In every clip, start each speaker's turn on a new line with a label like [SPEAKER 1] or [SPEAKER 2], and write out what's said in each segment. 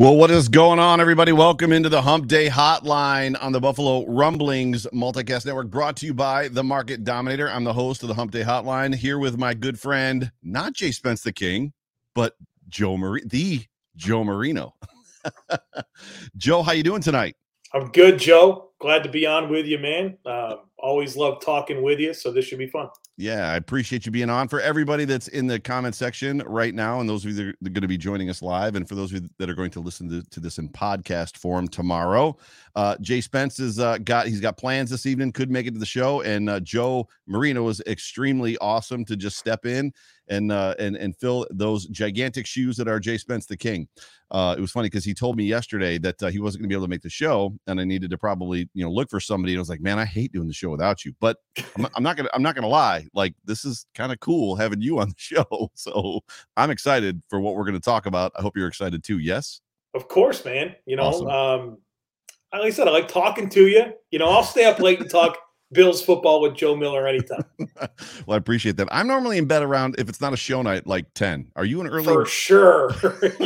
[SPEAKER 1] Well, what is going on, everybody? Welcome into the Hump Day Hotline on the Buffalo Rumblings Multicast Network, brought to you by the Market Dominator. I'm the host of the Hump Day Hotline, here with my good friend, not Jay Spence the King, but Joe Marie, the Joe Marino. Joe, how you doing tonight?
[SPEAKER 2] I'm good, Joe. Glad to be on with you, man. Uh, always love talking with you, so this should be fun.
[SPEAKER 1] Yeah, I appreciate you being on. For everybody that's in the comment section right now, and those of you that are going to be joining us live, and for those of you that are going to listen to, to this in podcast form tomorrow, uh, Jay Spence has uh, got he's got plans this evening. Could make it to the show, and uh, Joe Marino was extremely awesome to just step in and uh, and and fill those gigantic shoes that are Jay Spence the King. Uh, it was funny because he told me yesterday that uh, he wasn't going to be able to make the show, and I needed to probably you know look for somebody. And I was like, man, I hate doing the show without you. But I'm, I'm not gonna I'm not gonna lie. Like this is kind of cool having you on the show. So I'm excited for what we're going to talk about. I hope you're excited too. Yes.
[SPEAKER 2] Of course, man. You know, awesome. um, like I said, I like talking to you. You know, I'll stay up late and talk Bills football with Joe Miller anytime.
[SPEAKER 1] well, I appreciate that. I'm normally in bed around if it's not a show night, like 10. Are you an early?
[SPEAKER 2] For sure.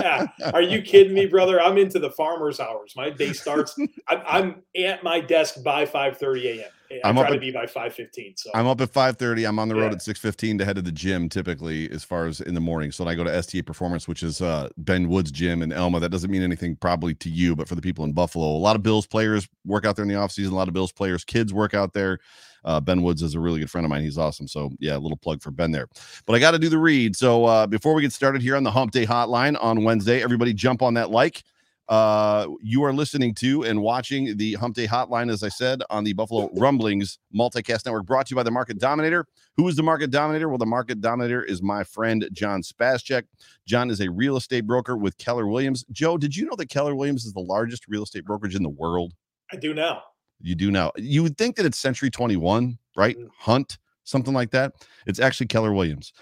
[SPEAKER 2] yeah. Are you kidding me, brother? I'm into the farmer's hours. My day starts. I'm, at my desk by 5:30 a.m. I I'm up to be by 5:15. So
[SPEAKER 1] I'm up at 5:30. I'm on the road yeah. at 6:15 to head to the gym typically as far as in the morning. So I go to STA Performance, which is uh, Ben Woods gym in Elma, that doesn't mean anything probably to you, but for the people in Buffalo, a lot of Bills players work out there in the offseason. A lot of Bills players, kids work out there. Uh, ben Woods is a really good friend of mine. He's awesome. So yeah, a little plug for Ben there. But I got to do the read. So uh, before we get started here on the Hump Day Hotline on Wednesday, everybody jump on that like uh, you are listening to and watching the Hump Day Hotline, as I said, on the Buffalo Rumblings Multicast Network, brought to you by the Market Dominator. Who is the Market Dominator? Well, the Market Dominator is my friend John Spaschek. John is a real estate broker with Keller Williams. Joe, did you know that Keller Williams is the largest real estate brokerage in the world?
[SPEAKER 2] I do now.
[SPEAKER 1] You do now. You would think that it's Century 21, right? Mm. Hunt, something like that. It's actually Keller Williams.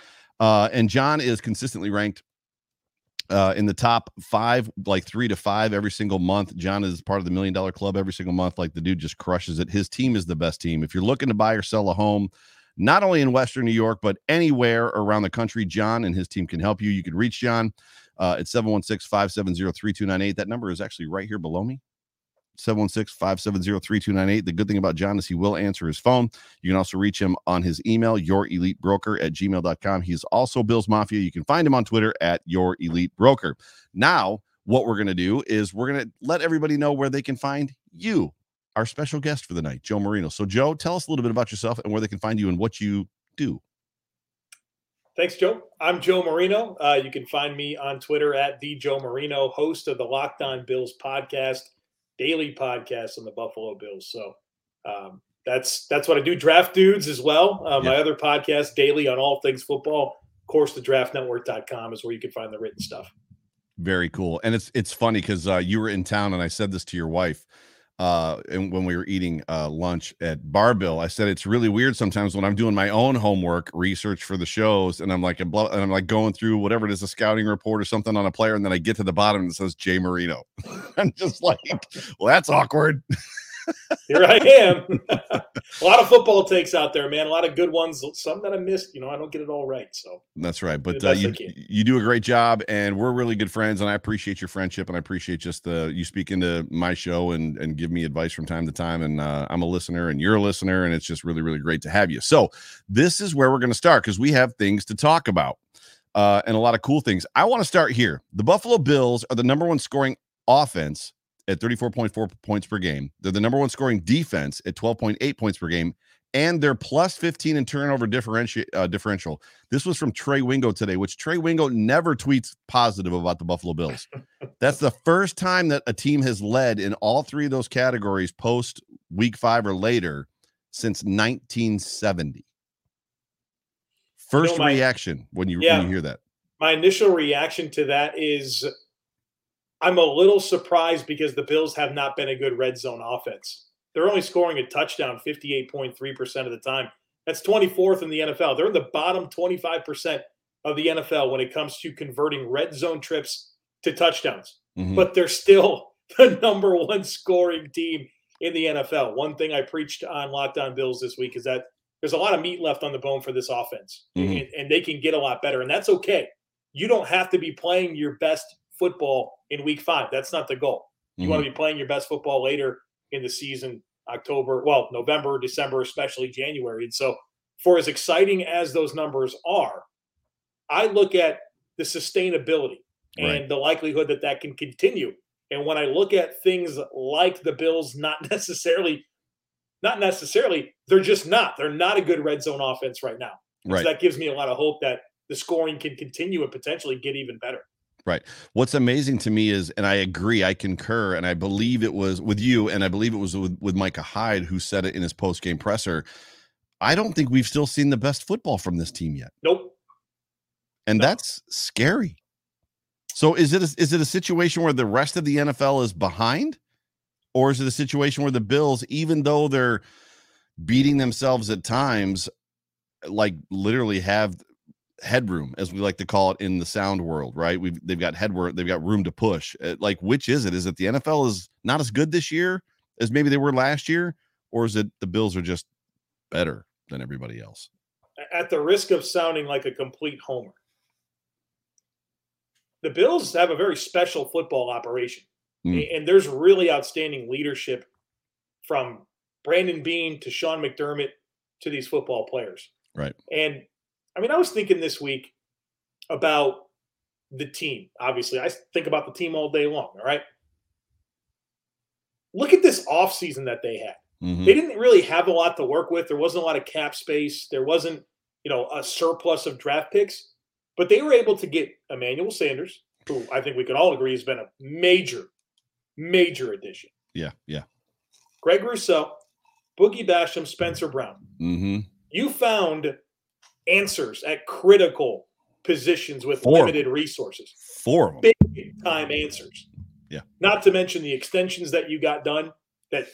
[SPEAKER 1] Uh, and John is consistently ranked uh, in the top five, like three to five every single month. John is part of the million dollar club every single month. Like the dude just crushes it. His team is the best team. If you're looking to buy or sell a home, not only in Western New York, but anywhere around the country, John and his team can help you. You can reach John uh, at 716 570 3298. That number is actually right here below me. 716-570-3298. The good thing about John is he will answer his phone. You can also reach him on his email, your elite broker at gmail.com. He's also Bill's Mafia. You can find him on Twitter at your elite broker. Now, what we're going to do is we're going to let everybody know where they can find you, our special guest for the night, Joe Marino. So, Joe, tell us a little bit about yourself and where they can find you and what you do.
[SPEAKER 2] Thanks, Joe. I'm Joe Marino. Uh, you can find me on Twitter at the Joe Marino, host of the Locked On Bills podcast daily podcast on the Buffalo Bills. So um, that's that's what I do. Draft dudes as well. Uh, my other podcast daily on all things football. Of course, the draftnetwork.com is where you can find the written stuff.
[SPEAKER 1] Very cool. And it's it's funny because uh, you were in town and I said this to your wife uh and when we were eating uh lunch at Bar-Bill, I said it's really weird sometimes when I'm doing my own homework research for the shows and I'm like and I'm like going through whatever it is a scouting report or something on a player and then I get to the bottom and it says Jay Marino. I'm just like, well that's awkward.
[SPEAKER 2] Here I am. a lot of football takes out there, man. A lot of good ones. Some that I missed. You know, I don't get it all right. So
[SPEAKER 1] that's right. But uh, you you do a great job, and we're really good friends. And I appreciate your friendship, and I appreciate just the you speak into my show and and give me advice from time to time. And uh, I'm a listener, and you're a listener, and it's just really really great to have you. So this is where we're going to start because we have things to talk about. Uh, and a lot of cool things. I want to start here. The Buffalo Bills are the number one scoring offense at 34.4 points per game. They're the number one scoring defense at 12.8 points per game. And they're plus 15 in turnover differential. Uh, differential. This was from Trey Wingo today, which Trey Wingo never tweets positive about the Buffalo Bills. That's the first time that a team has led in all three of those categories post week five or later since 1970. First you know, my, reaction when you, yeah, when you hear that.
[SPEAKER 2] My initial reaction to that is I'm a little surprised because the Bills have not been a good red zone offense. They're only scoring a touchdown 58.3% of the time. That's 24th in the NFL. They're in the bottom 25% of the NFL when it comes to converting red zone trips to touchdowns. Mm-hmm. But they're still the number one scoring team in the NFL. One thing I preached on Locked On Bills this week is that there's a lot of meat left on the bone for this offense, mm-hmm. and, and they can get a lot better, and that's okay. You don't have to be playing your best football in week five. That's not the goal. You mm-hmm. want to be playing your best football later in the season, October, well, November, December, especially January. And so, for as exciting as those numbers are, I look at the sustainability right. and the likelihood that that can continue. And when I look at things like the Bills, not necessarily, not necessarily, they're just not. They're not a good red zone offense right now. Right. So that gives me a lot of hope that the scoring can continue and potentially get even better.
[SPEAKER 1] Right. What's amazing to me is, and I agree, I concur, and I believe it was with you, and I believe it was with, with Micah Hyde who said it in his post game presser. I don't think we've still seen the best football from this team yet.
[SPEAKER 2] Nope.
[SPEAKER 1] And no. that's scary. So is it a, is it a situation where the rest of the NFL is behind, or is it a situation where the Bills, even though they're beating themselves at times, like literally have headroom, as we like to call it in the sound world, right? We've they've got headroom, they've got room to push. Uh, like, which is it? Is it the NFL is not as good this year as maybe they were last year, or is it the Bills are just better than everybody else?
[SPEAKER 2] At the risk of sounding like a complete homer, the Bills have a very special football operation, mm. and there's really outstanding leadership from Brandon Beane to Sean McDermott to these football players.
[SPEAKER 1] Right.
[SPEAKER 2] And I mean, I was thinking this week about the team. Obviously, I think about the team all day long. All right. Look at this offseason that they had. Mm-hmm. They didn't really have a lot to work with. There wasn't a lot of cap space. There wasn't, you know, a surplus of draft picks, but they were able to get Emmanuel Sanders, who I think we could all agree has been a major, major addition.
[SPEAKER 1] Yeah, yeah.
[SPEAKER 2] Greg Rousseau, Boogie Basham, Spencer Brown.
[SPEAKER 1] Mm-hmm.
[SPEAKER 2] You found answers at critical positions with Four. limited resources.
[SPEAKER 1] Four
[SPEAKER 2] big time answers.
[SPEAKER 1] Yeah.
[SPEAKER 2] Not to mention the extensions that you got done that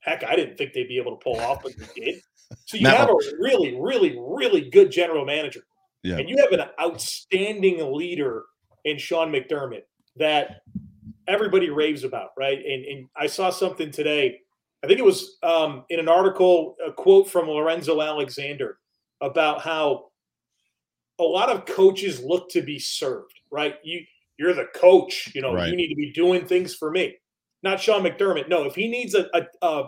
[SPEAKER 2] heck, I didn't think they'd be able to pull off, but they did. So you have a really, really, really good general manager.
[SPEAKER 1] Yeah.
[SPEAKER 2] And you have an outstanding leader in Sean McDermott that everybody raves about, right? And, and I saw something today. I think it was um, in an article, a quote from Lorenzo Alexander about how a lot of coaches look to be served, right? You you're the coach, you know, right. you need to be doing things for me. Not Sean McDermott. No, if he needs a a,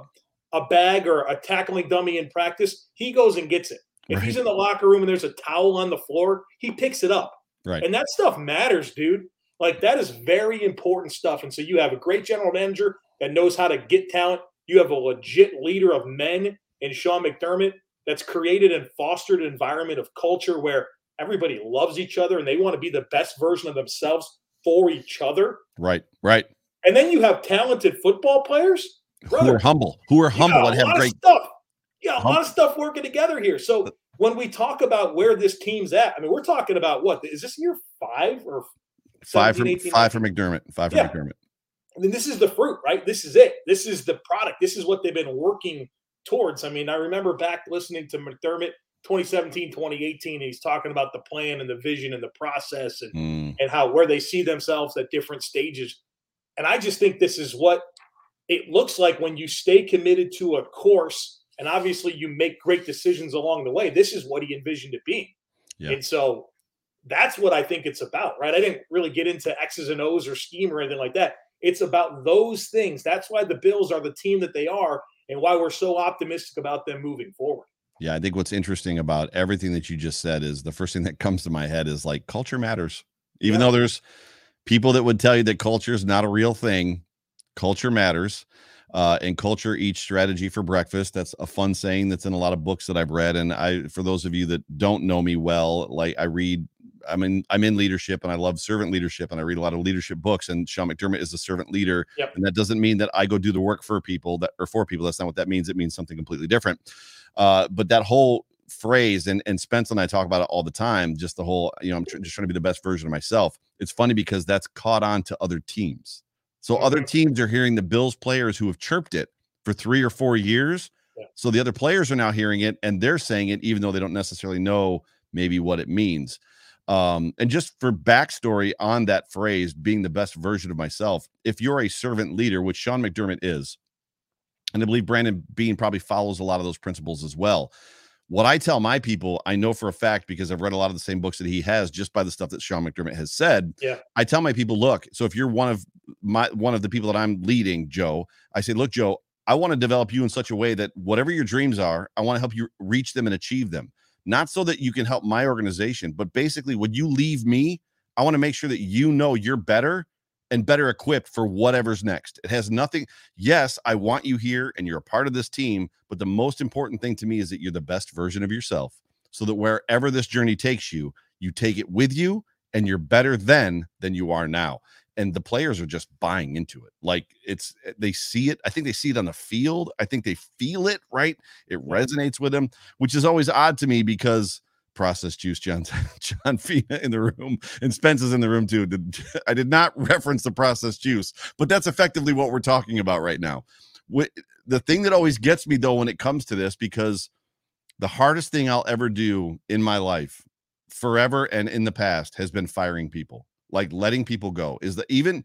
[SPEAKER 2] a, bag or a tackling dummy in practice, he goes and gets it. If right. he's in the locker room and there's a towel on the floor, he picks it up.
[SPEAKER 1] Right.
[SPEAKER 2] And that stuff matters, dude. Like that is very important stuff. And so you have a great general manager that knows how to get talent. You have a legit leader of men in Sean McDermott that's created and fostered an environment of culture where everybody loves each other and they want to be the best version of themselves for each other.
[SPEAKER 1] Right, right.
[SPEAKER 2] And then you have talented football players
[SPEAKER 1] brother, who are humble, who are humble and have great
[SPEAKER 2] stuff. Yeah, a hum- lot of stuff working together here. So when we talk about where this team's at, I mean, we're talking about what is this year five or
[SPEAKER 1] five for 18, five for McDermott, five for yeah. McDermott.
[SPEAKER 2] And then this is the fruit, right? This is it. This is the product. This is what they've been working towards. I mean, I remember back listening to McDermott 2017, 2018, and he's talking about the plan and the vision and the process and, mm. and how where they see themselves at different stages. And I just think this is what it looks like when you stay committed to a course and obviously you make great decisions along the way. This is what he envisioned it being. Yeah. And so that's what I think it's about, right? I didn't really get into X's and O's or scheme or anything like that. It's about those things. That's why the Bills are the team that they are and why we're so optimistic about them moving forward.
[SPEAKER 1] Yeah, I think what's interesting about everything that you just said is the first thing that comes to my head is like culture matters. Even yeah. though there's people that would tell you that culture is not a real thing. Culture matters. Uh, and culture eats strategy for breakfast. That's a fun saying that's in a lot of books that I've read. And I, for those of you that don't know me well, like I read I'm in I'm in leadership and I love servant leadership and I read a lot of leadership books and Sean McDermott is a servant leader.
[SPEAKER 2] Yep.
[SPEAKER 1] and that doesn't mean that I go do the work for people that or for people. That's not what that means. It means something completely different. Uh, but that whole phrase and and Spence and I talk about it all the time just the whole you know I'm tr- just trying to be the best version of myself. It's funny because that's caught on to other teams. So mm-hmm. other teams are hearing the Bills players who have chirped it for 3 or 4 years. Yeah. so the other players are now hearing it and they're saying it even though they don't necessarily know maybe what it means um, and just for backstory on that phrase, being the best version of myself, if you're a servant leader, which Sean McDermott is, and I believe Brandon Beane probably follows a lot of those principles as well. What I tell my people, I know for a fact because I've read a lot of the same books that he has, just by the stuff that Sean McDermott has said.
[SPEAKER 2] Yeah.
[SPEAKER 1] I tell my people, look, so if you're one of my one of the people that I'm leading, Joe, I say, look, Joe, I want to develop you in such a way that whatever your dreams are, I want to help you reach them and achieve them not so that you can help my organization, but basically, when you leave me, I want to make sure that you know you're better and better equipped for whatever's next. It has nothing. Yes, I want you here and you're a part of this team, but the most important thing to me is that you're the best version of yourself so that wherever this journey takes you, you take it with you and you're better then than you are now and the players are just buying into it. Like it's eh, they see it i think they see it on the field i think they feel it right? It resonates with them which is always odd to me because process juice john john fina in the room and spence is in the room too i did not reference the process juice but that's effectively what we're talking about right now. The thing that always gets me though when it comes to this because the hardest thing i'll ever do in my life forever and in the past has been firing people like letting people go is that even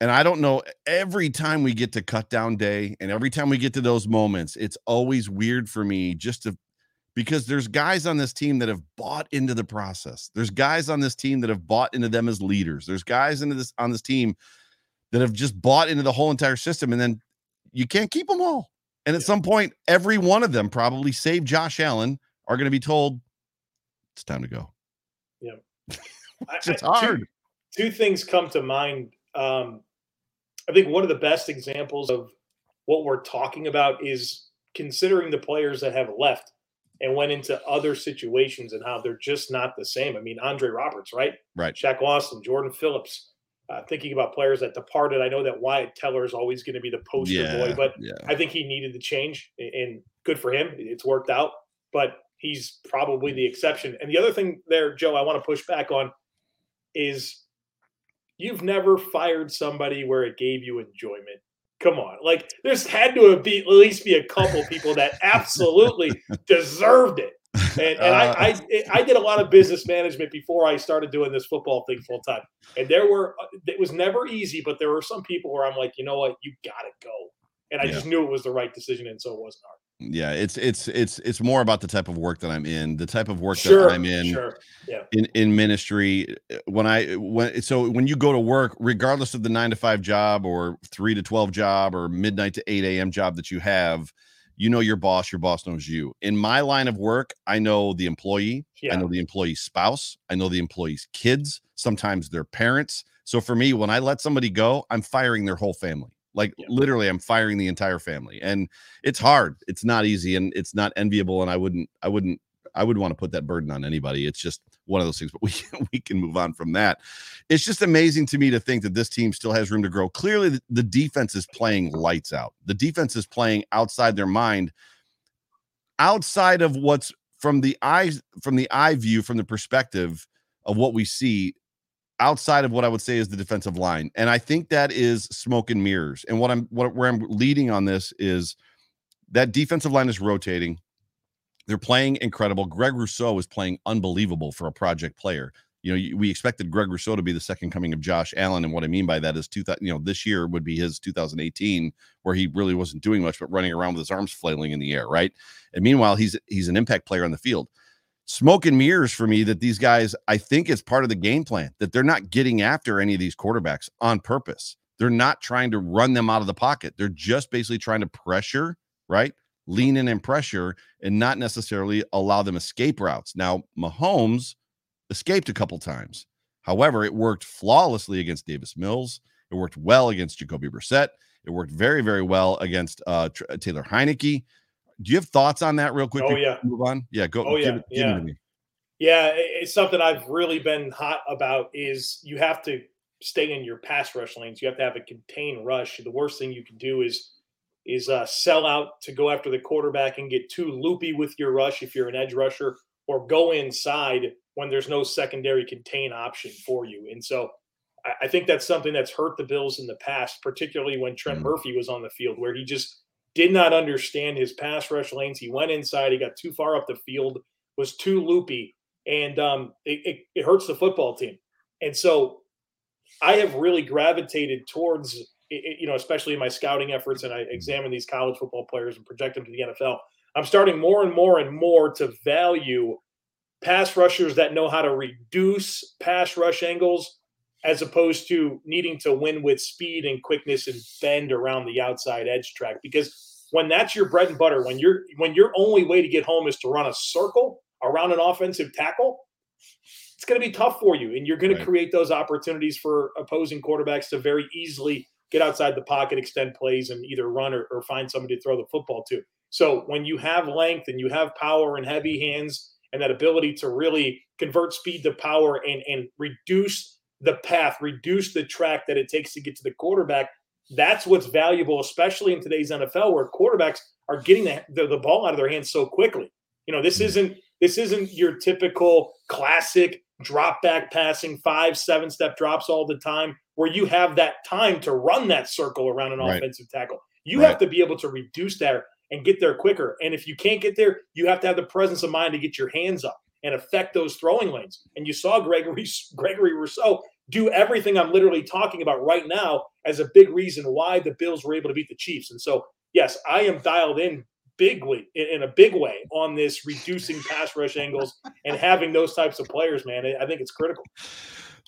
[SPEAKER 1] and I don't know every time we get to cut down day and every time we get to those moments it's always weird for me just to because there's guys on this team that have bought into the process. There's guys on this team that have bought into them as leaders. There's guys into this on this team that have just bought into the whole entire system and then you can't keep them all. And at yeah. some point every one of them probably save Josh Allen are going to be told it's time to go.
[SPEAKER 2] Yeah.
[SPEAKER 1] it's hard
[SPEAKER 2] two things come to mind. Um, I think one of the best examples of what we're talking about is considering the players that have left and went into other situations and how they're just not the same. I mean, Andre Roberts, right?
[SPEAKER 1] Right.
[SPEAKER 2] Shaq Lawson, Jordan Phillips. Uh, thinking about players that departed, I know that Wyatt Teller is always going to be the poster yeah, boy, but yeah. I think he needed the change, and good for him. It's worked out, but he's probably the exception. And the other thing there, Joe, I want to push back on is you've never fired somebody where it gave you enjoyment. Come on, like there's had to be at least be a couple people that absolutely deserved it. And, and uh, I, I, I did a lot of business management before I started doing this football thing full time. And there were uh, it was never easy, but there were some people where I'm like, you know what, you gotta go. And I yeah. just knew it was the right decision, and so it wasn't hard
[SPEAKER 1] yeah it's it's it's it's more about the type of work that i'm in the type of work sure, that i'm in
[SPEAKER 2] sure. yeah.
[SPEAKER 1] in in ministry uh, when i when so when you go to work regardless of the nine to five job or three to 12 job or midnight to 8 a.m job that you have you know your boss your boss knows you in my line of work i know the employee yeah. i know the employee's spouse i know the employee's kids sometimes their parents so for me when i let somebody go i'm firing their whole family like yeah. literally, I'm firing the entire family, and it's hard. It's not easy, and it's not enviable. And I wouldn't, I wouldn't, I wouldn't want to put that burden on anybody. It's just one of those things. But we we can move on from that. It's just amazing to me to think that this team still has room to grow. Clearly, the, the defense is playing lights out. The defense is playing outside their mind, outside of what's from the eyes from the eye view, from the perspective of what we see outside of what I would say is the defensive line. And I think that is smoke and mirrors. And what I'm what where I'm leading on this is that defensive line is rotating. They're playing incredible. Greg Rousseau is playing unbelievable for a project player. You know, we expected Greg Rousseau to be the second coming of Josh Allen, and what I mean by that is two, you know, this year would be his 2018, where he really wasn't doing much but running around with his arms flailing in the air, right? And meanwhile, he's he's an impact player on the field smoke and mirrors for me that these guys, I think it's part of the game plan that they're not getting after any of these quarterbacks on purpose. They're not trying to run them out of the pocket. They're just basically trying to pressure, right? Lean in and pressure and not necessarily allow them escape routes. Now, Mahomes escaped a couple times. However, it worked flawlessly against Davis Mills. It worked well against Jacoby Brissett. It worked very, very well against uh, Taylor Heinicke. Do you have thoughts on that, real quick?
[SPEAKER 2] Oh yeah.
[SPEAKER 1] Move on. Yeah. Go.
[SPEAKER 2] Oh yeah. yeah. Yeah. It's something I've really been hot about. Is you have to stay in your pass rush lanes. You have to have a contained rush. The worst thing you can do is is uh, sell out to go after the quarterback and get too loopy with your rush if you're an edge rusher, or go inside when there's no secondary contain option for you. And so I, I think that's something that's hurt the Bills in the past, particularly when Trent mm-hmm. Murphy was on the field, where he just did not understand his pass rush lanes. He went inside, he got too far up the field, was too loopy, and um, it, it, it hurts the football team. And so I have really gravitated towards, you know, especially in my scouting efforts, and I examine these college football players and project them to the NFL. I'm starting more and more and more to value pass rushers that know how to reduce pass rush angles as opposed to needing to win with speed and quickness and bend around the outside edge track because when that's your bread and butter when you're when your only way to get home is to run a circle around an offensive tackle it's going to be tough for you. And you're going right. to create those opportunities for opposing quarterbacks to very easily get outside the pocket, extend plays, and either run or, or find somebody to throw the football to. So when you have length and you have power and heavy hands and that ability to really convert speed to power and, and reduce the path, reduce the track that it takes to get to the quarterback, that's what's valuable, especially in today's NFL where quarterbacks are getting the, the, the ball out of their hands so quickly. You know, this mm. isn't this isn't your typical classic drop back passing, five, seven step drops all the time, where you have that time to run that circle around an right. offensive tackle. You right. have to be able to reduce that and get there quicker. And if you can't get there, you have to have the presence of mind to get your hands up and affect those throwing lanes. And you saw Gregory Gregory Rousseau do everything I'm literally talking about right now as a big reason why the Bills were able to beat the Chiefs. And so, yes, I am dialed in bigly in a big way on this reducing pass rush angles and having those types of players, man. I think it's critical.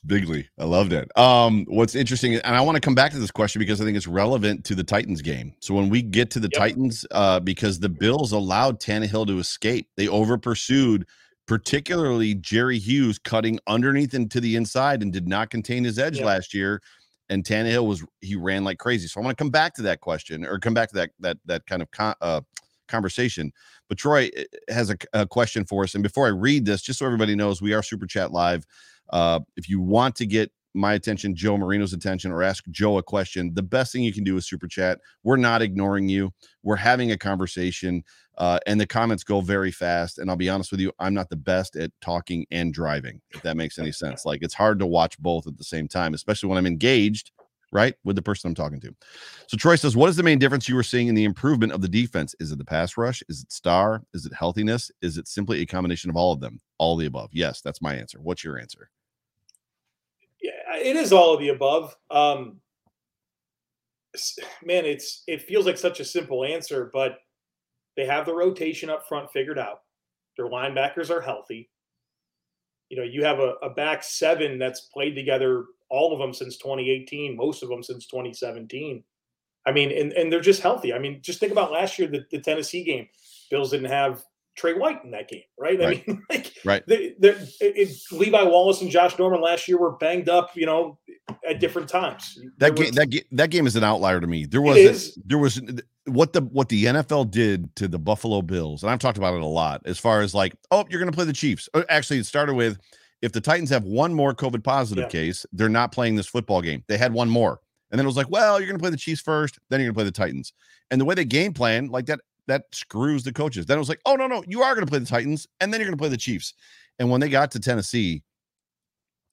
[SPEAKER 1] Bigly. I loved it. Um, what's interesting, and I want to come back to this question because I think it's relevant to the Titans game. So when we get to the yep. Titans, uh, because the Bills allowed Tannehill to escape, they over pursued, particularly Jerry Hughes cutting underneath into the inside and did not contain his edge yep. last year. And Tannehill was he ran like crazy. So I want to come back to that question or come back to that that that kind of con, uh, conversation. But Troy has a, a, question for us. And before I read this, just so everybody knows, we are Super Chat Live. Uh, if you want to get my attention, Joe Marino's attention, or ask Joe a question, the best thing you can do is super chat. We're not ignoring you. We're having a conversation, uh, and the comments go very fast. And I'll be honest with you, I'm not the best at talking and driving, if that makes any sense. Like it's hard to watch both at the same time, especially when I'm engaged right? With the person I'm talking to. So Troy says, What is the main difference you were seeing in the improvement of the defense? Is it the pass rush? Is it star? Is it healthiness? Is it simply a combination of all of them? All the above. Yes, that's my answer. What's your answer?
[SPEAKER 2] Yeah, it is all of the above. Um man, it's it feels like such a simple answer, but they have the rotation up front figured out. Their linebackers are healthy. You know, you have a, a back seven that's played together all of them since 2018, most of them since 2017. I mean, and, and they're just healthy. I mean, just think about last year, the, the Tennessee game. Bills didn't have Trey White in that game, right? right. I mean, like,
[SPEAKER 1] right.
[SPEAKER 2] They, it, it, Levi Wallace and Josh Norman last year were banged up, you know, at different times.
[SPEAKER 1] That game, that game, that game is an outlier to me. There was, a, there was what the what the NFL did to the Buffalo Bills, and I've talked about it a lot. As far as like, oh, you're going to play the Chiefs. Uh, actually, it started with if the Titans have one more COVID positive yeah. case, they're not playing this football game. They had one more. And then it was like, well, you're going to play the Chiefs first, then you're going to play the Titans. And the way they game plan, like that, that screws the coaches. Then it was like, oh, no, no, you are going to play the Titans, and then you're going to play the Chiefs. And when they got to Tennessee,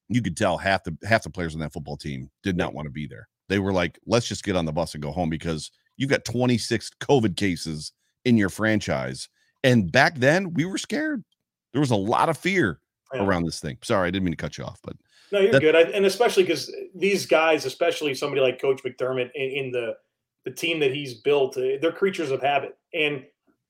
[SPEAKER 1] you could tell half the half the players on that football team did not want to be there. They were like, let's just get on the bus and go home because you've got 26 COVID cases in your franchise. And back then, we were scared. There was a lot of fear around this thing. Sorry, I didn't mean to cut you off, but
[SPEAKER 2] no, you're that, good. I, and especially because these guys, especially somebody like Coach McDermott in, in, the the team that he's built, uh, they're creatures of habit, and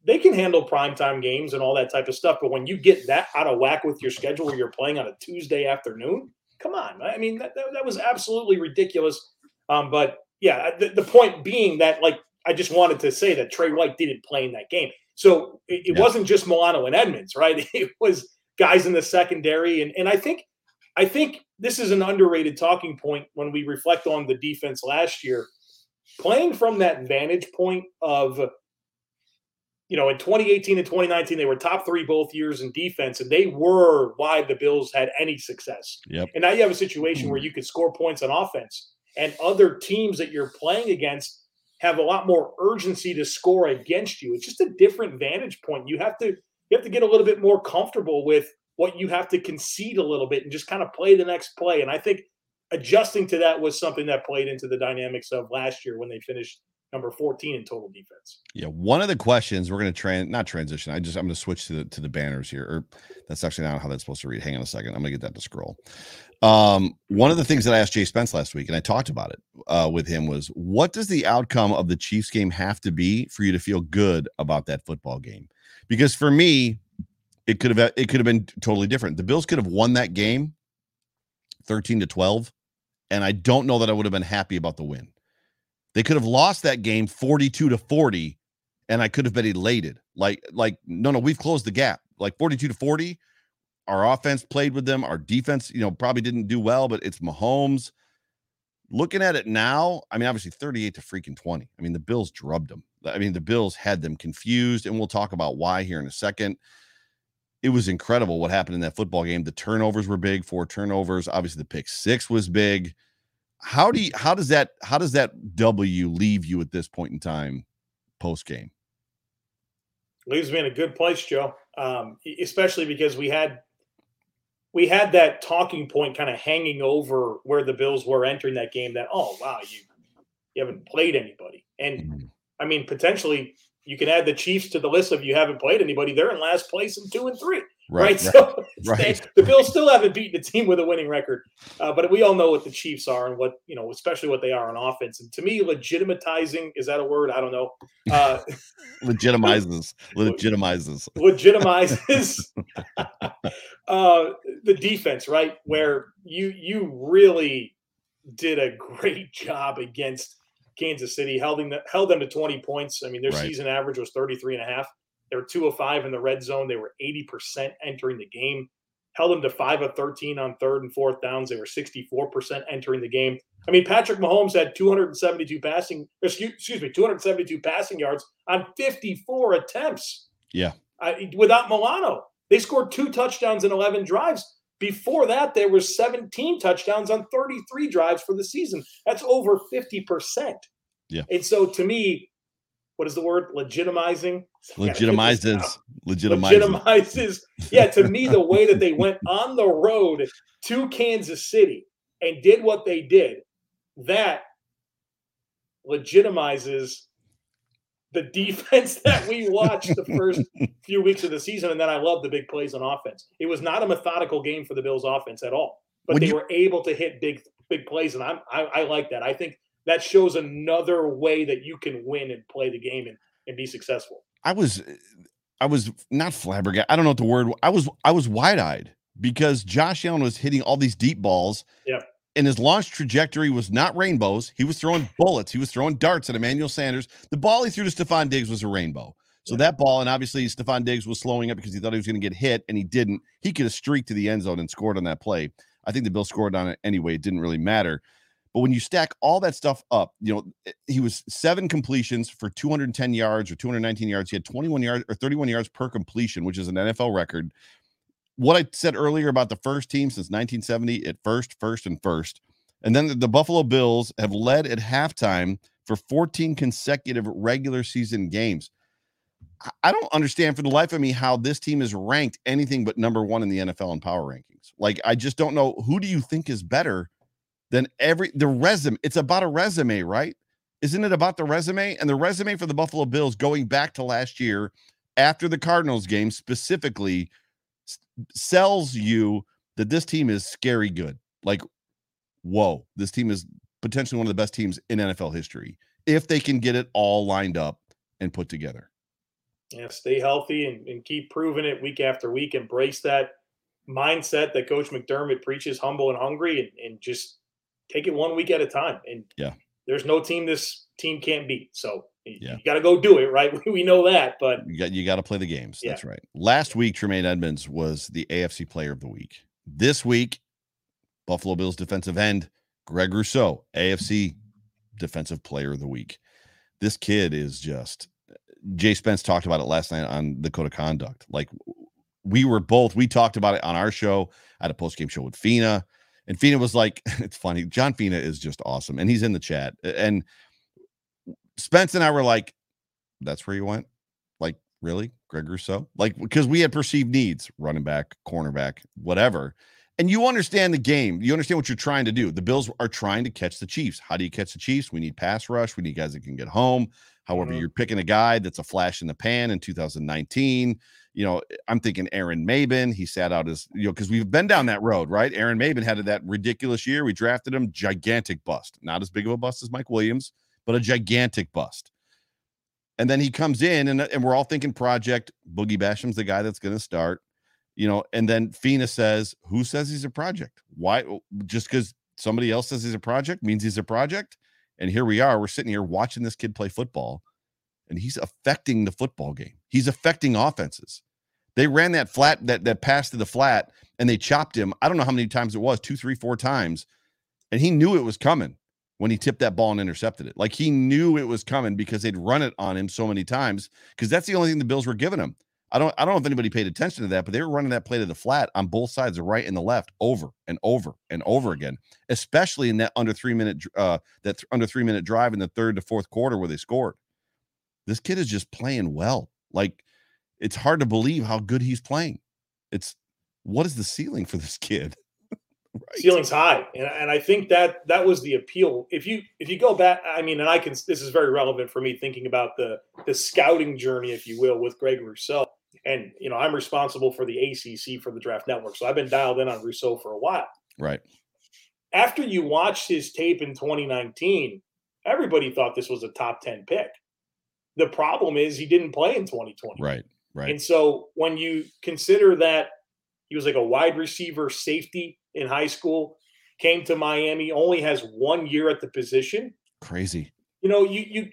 [SPEAKER 2] they can handle primetime games and all that type of stuff. But when you get that out of whack with your schedule, where you're playing on a Tuesday afternoon, come on, I mean that that, that was absolutely ridiculous. Um, but yeah, uh, the, the point being that like I just wanted to say that Trey White didn't play in that game. So it, it yeah. wasn't just Milano and Edmunds, right? It was guys in the secondary. And, and I think I think this is an underrated talking point when we reflect on the defense last year. Playing from that vantage point of, you know, in 2018 and 2019, they were top three both years in defense, and they were why the Bills had any success.
[SPEAKER 1] Yep.
[SPEAKER 2] And now you have a situation where mm. you could score points on offense, and other teams that you're playing against have a lot more urgency to score against you. It's just a different vantage point. You have to you have to get a little bit more comfortable with what you have to concede a little bit and just kind of play the next play. And I think adjusting to that was something that played into the dynamics of last year when they finished number 14 in total defense.
[SPEAKER 1] Yeah, one of the questions we're going to try not transition. I just I'm going to switch to the to the banners here. Or that's actually not how that's supposed to read. Hang on a second. I'm going to get that to scroll. Um, one of the things that I asked Jay Spence last week, and I talked about it uh, with him, was what does the outcome of the Chiefs game have to be for you to feel good about that football game? Because for me, it could have it could have been totally different. The Bills could have won that game 13 to 12, and I don't know that I would have been happy about the win. They could have lost that game 42 to 40, and I could have been elated. Like, like, no, no, we've closed the gap. Like 42 to 40. Our offense played with them. Our defense, you know, probably didn't do well, but it's Mahomes. Looking at it now, I mean, obviously 38 to freaking 20. I mean, the Bills drubbed them. I mean, the Bills had them confused, and we'll talk about why here in a second it was incredible what happened in that football game. The turnovers were big, four turnovers. Obviously, the pick six was big. How do you how does that how does that W leave you at this point in time post game?
[SPEAKER 2] Leaves me in a good place, Joe. Um, especially because we had we had that talking point kind of hanging over where the Bills were entering that game. That oh wow, you you haven't played anybody, and mm-hmm. I mean potentially you can add the Chiefs to the list of you haven't played anybody. They're in last place in two and three. Right. right? So right. the Bills still haven't beaten a team with a winning record. Uh, but we all know what the Chiefs are and what, you know, especially what they are on offense. And to me, legitimatizing is that a word? I don't know. Uh,
[SPEAKER 1] legitimizes. legitimizes.
[SPEAKER 2] Legitimizes uh, the defense, right? Where you you really did a great job against Kansas City, held them, held them to 20 points. I mean, their right. season average was 33 and a half. They were 2 of 5 in the red zone. They were 80% entering the game. Held them to 5 of 13 on third and fourth downs. They were 64% entering the game. I mean, Patrick Mahomes had 272 passing, excuse, excuse me, 272 passing yards on 54 attempts.
[SPEAKER 1] Yeah.
[SPEAKER 2] without Milano. They scored two touchdowns in 11 drives. Before that, there were 17 touchdowns on 33 drives for the season. That's over 50%.
[SPEAKER 1] Yeah.
[SPEAKER 2] And so to me, what is the word? Legitimizing.
[SPEAKER 1] Legitimizes.
[SPEAKER 2] Legitimizes. Legitimizes. Yeah, to me, the way that they went on the road to Kansas City and did what they did, that legitimizes the defense that we watched the first few weeks of the season, and then I love the big plays on offense. It was not a methodical game for the Bills' offense at all, but when they you, were able to hit big big plays, and I'm, I, I like that. I think that shows another way that you can win and play the game and, and be successful.
[SPEAKER 1] I was I was not flabbergasted. I don't know what the word. I was I was wide eyed because Josh Allen was hitting all these deep balls.
[SPEAKER 2] Yeah
[SPEAKER 1] and his launch trajectory was not rainbows. He was throwing bullets. He was throwing darts at Emmanuel Sanders. The ball he threw to Stefon Diggs was a rainbow. So yeah. that ball, and obviously Stefon Diggs was slowing up because he thought he was going to get hit, and he didn't. He could have streaked to the end zone and scored on that play. I think the Bill scored on it anyway. It didn't really matter. But when you stack all that stuff up, you know, eh, he was seven completions for 210 yards or 219 yards. He had 21 yards or 31 yards per completion, which is an NFL record what I said earlier about the first team since 1970 at first, first, and first. And then the, the, Buffalo Bills have led at halftime for 14 consecutive regular season games. I don't understand for the life of me how this team is ranked anything but number one in the NFL in power rankings. Like, I just don't know who do you think is better than every the resume? It's about a resume, right? Isn't it about the resume? And the resume for the Buffalo Bills going back to last year after the Cardinals game specifically sells you that this team is scary good. Like, whoa, this team is potentially one of the best teams in NFL history if they can get it all lined up and put together.
[SPEAKER 2] Yeah, stay healthy and, and keep proving it week after week. Embrace that mindset that Coach McDermott preaches, humble and hungry, and, and just take it one week at a time. And
[SPEAKER 1] yeah,
[SPEAKER 2] there's no team this team can't beat. So
[SPEAKER 1] yeah.
[SPEAKER 2] You got to go do it, right? We know that, but
[SPEAKER 1] you got you got to play the games. Yeah. That's right. Last week, Tremaine Edmunds was the AFC Player of the Week. This week, Buffalo Bills defensive end, Greg Rousseau, AFC defensive player of the week. This kid is just uh, Jay Spence talked about it last night on the code of conduct. Like we were both, we talked about it on our show at a post game show with Fina. And Fina was like, it's funny. John Fina is just awesome. And he's in the chat. And Spence and I were like, that's where you went? Like, really? Greg Rousseau? Like, because we had perceived needs, running back, cornerback, whatever. And you understand the game. You understand what you're trying to do. The Bills are trying to catch the Chiefs. How do you catch the Chiefs? We need pass rush. We need guys that can get home. However, mm-hmm. you're picking a guy that's a flash in the pan in 2019. You know, I'm thinking Aaron Maybin. He sat out his, you know, because we've been down that road, right? Aaron Maybin had that ridiculous year. We drafted him, gigantic bust. Not as big of a bust as Mike Williams, but a gigantic bust. And then he comes in, and, and we're all thinking project. Boogie Basham's the guy that's going to start, you know. And then Fina says, Who says he's a project? Why? Just because somebody else says he's a project means he's a project? And here we are, we're sitting here watching this kid play football, and he's affecting the football game. He's affecting offenses. They ran that flat, that that pass to the flat, and they chopped him. I don't know how many times it was, two, three, four times. And he knew it was coming when he tipped that ball and intercepted it. Like he knew it was coming because they'd run it on him so many times. Because that's the only thing the Bills were giving him. I don't I don't know if anybody paid attention to that, but they were running that play to the flat on both sides, the right and the left, over and over and over again, especially in that under three minute uh that th- under three minute drive in the third to fourth quarter where they scored. This kid is just playing well. Like it's hard to believe how good he's playing. It's what is the ceiling for this kid?
[SPEAKER 2] right. ceiling's high, and and I think that that was the appeal. If you if you go back, I mean, and I can this is very relevant for me thinking about the the scouting journey, if you will, with Greg Rousseau. And you know, I'm responsible for the ACC for the Draft Network, so I've been dialed in on Rousseau for a while.
[SPEAKER 1] Right.
[SPEAKER 2] After you watched his tape in 2019, everybody thought this was a top 10 pick. The problem is he didn't play in 2020.
[SPEAKER 1] Right. Right.
[SPEAKER 2] And so when you consider that he was like a wide receiver safety in high school, came to Miami, only has one year at the position.
[SPEAKER 1] Crazy.
[SPEAKER 2] You know, you you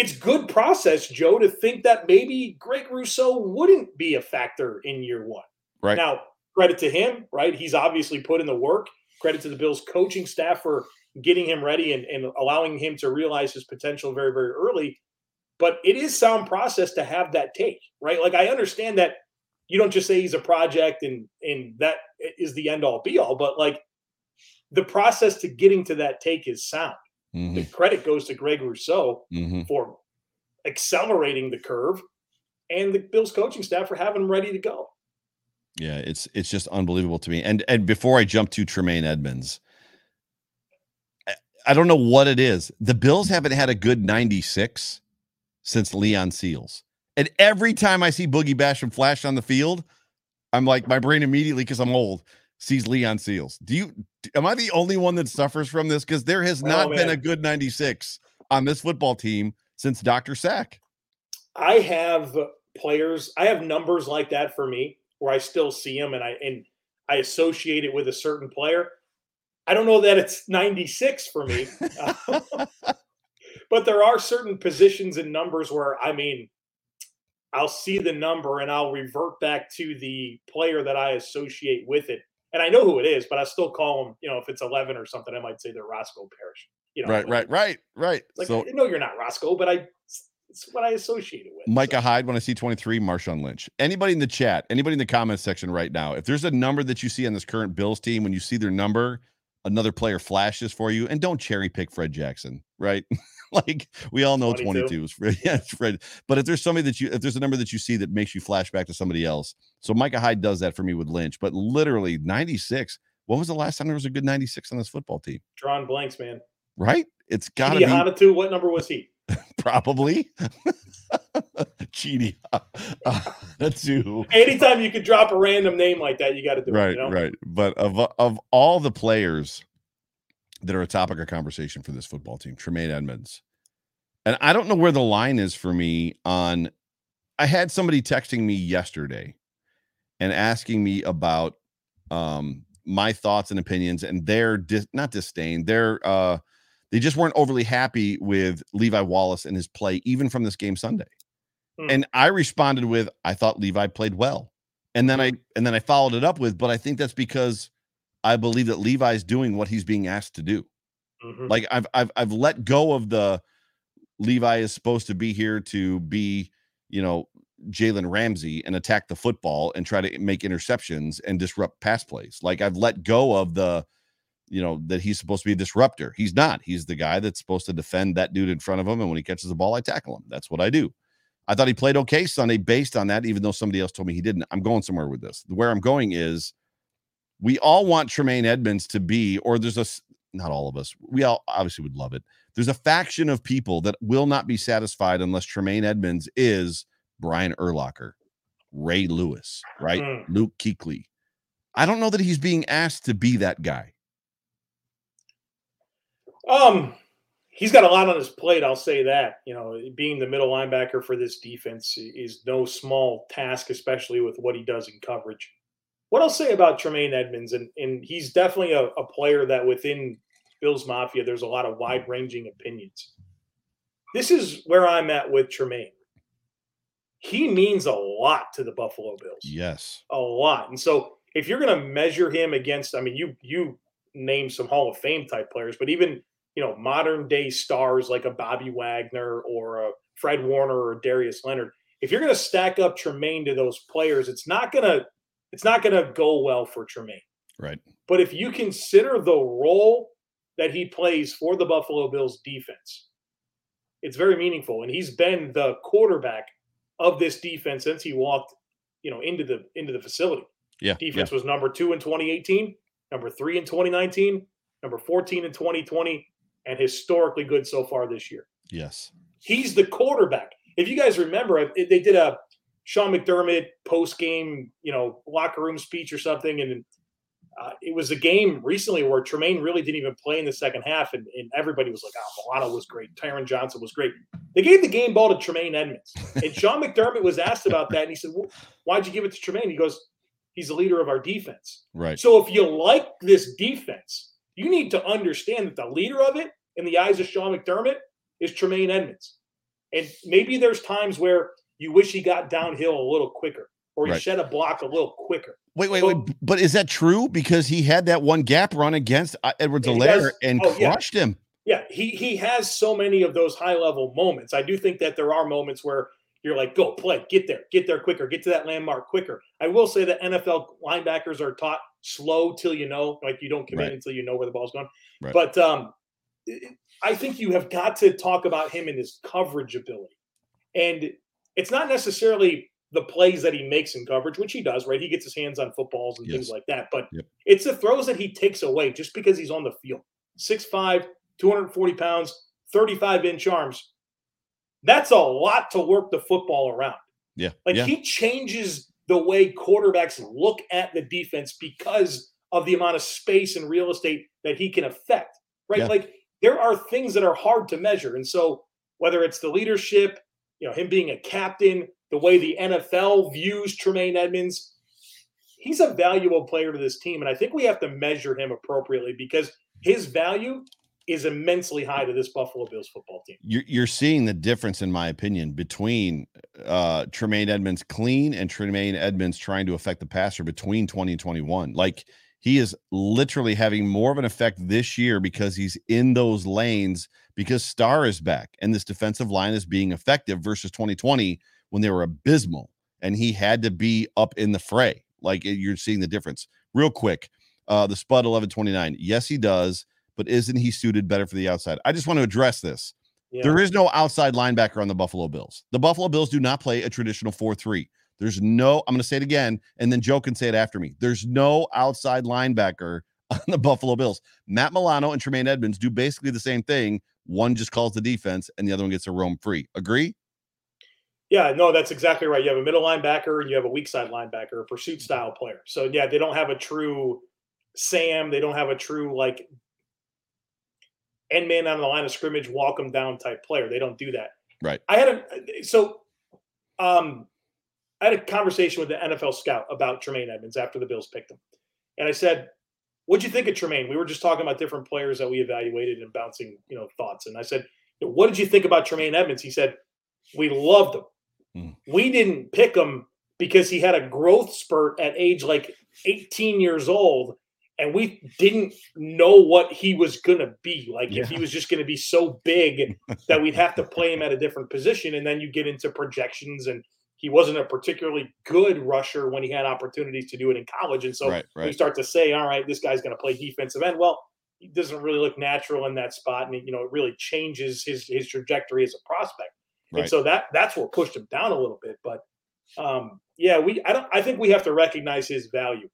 [SPEAKER 2] it's good process, Joe, to think that maybe Greg Rousseau wouldn't be a factor in year one.
[SPEAKER 1] Right.
[SPEAKER 2] Now, credit to him, right? He's obviously put in the work. Credit to the Bills coaching staff for getting him ready and, and allowing him to realize his potential very, very early. But it is sound process to have that take, right? Like I understand that you don't just say he's a project and and that is the end all be all, but like the process to getting to that take is sound. Mm-hmm. The credit goes to Greg Rousseau mm-hmm. for accelerating the curve and the Bills coaching staff for having them ready to go.
[SPEAKER 1] Yeah, it's it's just unbelievable to me. And and before I jump to Tremaine Edmunds, I, I don't know what it is. The Bills haven't had a good 96 since Leon Seals. And every time I see Boogie Basham flash on the field, I'm like, my brain immediately, because I'm old, sees Leon Seals. Do you am I the only one that suffers from this? Because there has not oh, been a good 96 on this football team since Dr. Sack.
[SPEAKER 2] I have players, I have numbers like that for me where I still see them and I and I associate it with a certain player. I don't know that it's 96 for me. but there are certain positions and numbers where I mean I'll see the number and I'll revert back to the player that I associate with it. And I know who it is, but I still call them, you know, if it's 11 or something, I might say they're Roscoe Parrish. You know,
[SPEAKER 1] right, right, right, right.
[SPEAKER 2] Like, so, I know you're not Roscoe, but I, it's what I associate it with.
[SPEAKER 1] Micah so. Hyde, when I see 23, Marshawn Lynch. Anybody in the chat, anybody in the comments section right now, if there's a number that you see on this current Bills team, when you see their number, another player flashes for you, and don't cherry pick Fred Jackson, right? like we all know 22, 22 is Fred. Yeah, it's Fred. But if there's somebody that you, if there's a number that you see that makes you flash back to somebody else, so Micah Hyde does that for me with Lynch. But literally 96. When was the last time there was a good 96 on this football team?
[SPEAKER 2] Drawing blanks, man.
[SPEAKER 1] Right? It's got to be.
[SPEAKER 2] Hanatu, what number was he?
[SPEAKER 1] Probably. Uh, that's who.
[SPEAKER 2] Anytime you could drop a random name like that, you got to do
[SPEAKER 1] right,
[SPEAKER 2] it. You know?
[SPEAKER 1] Right, But of of all the players that are a topic of conversation for this football team, Tremaine Edmunds. And I don't know where the line is for me on I had somebody texting me yesterday and asking me about um my thoughts and opinions and their dis- not disdain, their uh they just weren't overly happy with Levi Wallace and his play even from this game Sunday. Hmm. And I responded with I thought Levi played well. And then I hmm. and then I followed it up with but I think that's because I believe that Levi's doing what he's being asked to do. Mm-hmm. Like I've I've I've let go of the Levi is supposed to be here to be, you know, Jalen Ramsey and attack the football and try to make interceptions and disrupt pass plays. Like I've let go of the, you know, that he's supposed to be a disruptor. He's not. He's the guy that's supposed to defend that dude in front of him. And when he catches the ball, I tackle him. That's what I do. I thought he played okay Sunday based on that, even though somebody else told me he didn't. I'm going somewhere with this. Where I'm going is we all want Tremaine Edmunds to be, or there's a not all of us, we all obviously would love it. There's a faction of people that will not be satisfied unless Tremaine Edmunds is Brian Urlacher, Ray Lewis, right? Mm. Luke Kuechly. I don't know that he's being asked to be that guy.
[SPEAKER 2] Um, he's got a lot on his plate. I'll say that. You know, being the middle linebacker for this defense is no small task, especially with what he does in coverage. What I'll say about Tremaine Edmunds, and, and he's definitely a, a player that within Bills Mafia, there's a lot of wide ranging opinions. This is where I'm at with Tremaine. He means a lot to the Buffalo Bills.
[SPEAKER 1] Yes.
[SPEAKER 2] A lot. And so if you're going to measure him against, I mean, you you name some Hall of Fame type players, but even you know modern day stars like a Bobby Wagner or a Fred Warner or Darius Leonard. If you're going to stack up Tremaine to those players, it's not going to it's not going to go well for Tremaine.
[SPEAKER 1] Right.
[SPEAKER 2] But if you consider the role that he plays for the Buffalo Bills defense. It's very meaningful, and he's been the quarterback of this defense since he walked, you know, into the into the facility.
[SPEAKER 1] Yeah,
[SPEAKER 2] defense
[SPEAKER 1] yeah.
[SPEAKER 2] was number two in 2018, number three in 2019, number 14 in 2020, and historically good so far this year.
[SPEAKER 1] Yes,
[SPEAKER 2] he's the quarterback. If you guys remember, they did a Sean McDermott post game, you know, locker room speech or something, and uh, it was a game recently where Tremaine really didn't even play in the second half, and, and everybody was like, "Oh, Milano was great. Taron Johnson was great." They gave the game ball to Tremaine Edmunds, and Sean McDermott was asked about that, and he said, well, "Why'd you give it to Tremaine?" He goes, "He's the leader of our defense."
[SPEAKER 1] Right.
[SPEAKER 2] So if you like this defense, you need to understand that the leader of it, in the eyes of Sean McDermott, is Tremaine Edmunds, and maybe there's times where you wish he got downhill a little quicker or he right. shed a block a little quicker.
[SPEAKER 1] Wait, wait, wait. But is that true? Because he had that one gap run against uh, Edwards-Helaire and oh, crushed
[SPEAKER 2] yeah.
[SPEAKER 1] him.
[SPEAKER 2] Yeah, he he has so many of those high level moments. I do think that there are moments where you're like, go play, get there, get there quicker, get to that landmark quicker. I will say that NFL linebackers are taught slow till you know, like you don't commit right. until you know where the ball's going. Right. But um, I think you have got to talk about him and his coverage ability. And it's not necessarily the plays that he makes in coverage, which he does, right? He gets his hands on footballs and yes. things like that. But yep. it's the throws that he takes away just because he's on the field. 6'5, 240 pounds, 35 inch arms. That's a lot to work the football around.
[SPEAKER 1] Yeah.
[SPEAKER 2] Like
[SPEAKER 1] yeah.
[SPEAKER 2] he changes the way quarterbacks look at the defense because of the amount of space and real estate that he can affect. Right. Yeah. Like there are things that are hard to measure. And so whether it's the leadership, you know, him being a captain, the way the NFL views Tremaine Edmunds, he's a valuable player to this team. And I think we have to measure him appropriately because his value is immensely high to this Buffalo Bills football team.
[SPEAKER 1] You're, you're seeing the difference, in my opinion, between uh, Tremaine Edmunds clean and Tremaine Edmunds trying to affect the passer between 20 and 21. Like he is literally having more of an effect this year because he's in those lanes because Star is back and this defensive line is being effective versus 2020 when they were abysmal and he had to be up in the fray. Like you're seeing the difference. Real quick, uh, the Spud 1129. Yes, he does, but isn't he suited better for the outside? I just want to address this. Yeah. There is no outside linebacker on the Buffalo Bills. The Buffalo Bills do not play a traditional 4 3. There's no, I'm going to say it again, and then Joe can say it after me. There's no outside linebacker on the Buffalo Bills. Matt Milano and Tremaine Edmunds do basically the same thing. One just calls the defense, and the other one gets a roam free. Agree?
[SPEAKER 2] Yeah, no, that's exactly right. You have a middle linebacker and you have a weak side linebacker, a pursuit style player. So yeah, they don't have a true Sam. They don't have a true like end man on the line of scrimmage, walk them down type player. They don't do that.
[SPEAKER 1] Right.
[SPEAKER 2] I had a so um I had a conversation with the NFL scout about Tremaine Edmunds after the Bills picked him. And I said, What'd you think of Tremaine? We were just talking about different players that we evaluated and bouncing, you know, thoughts. And I said, What did you think about Tremaine Edmunds? He said, We loved him. Mm. We didn't pick him because he had a growth spurt at age like 18 years old and we didn't know what he was going to be. Like
[SPEAKER 1] Yeah.
[SPEAKER 2] if he was just going to be so big that we'd have to play him at a different position, and then you get into projections, and he wasn't a particularly good rusher when he had opportunities to do it in college, and so
[SPEAKER 1] right,
[SPEAKER 2] we
[SPEAKER 1] right.
[SPEAKER 2] start to say, all right, this guy's going to play defensive end. Well, he doesn't really look natural in that spot, and you know it really changes his his trajectory as a prospect.
[SPEAKER 1] Right.
[SPEAKER 2] And so that that's what pushed him down a little bit. But um, yeah, we I don't I think we have to recognize his value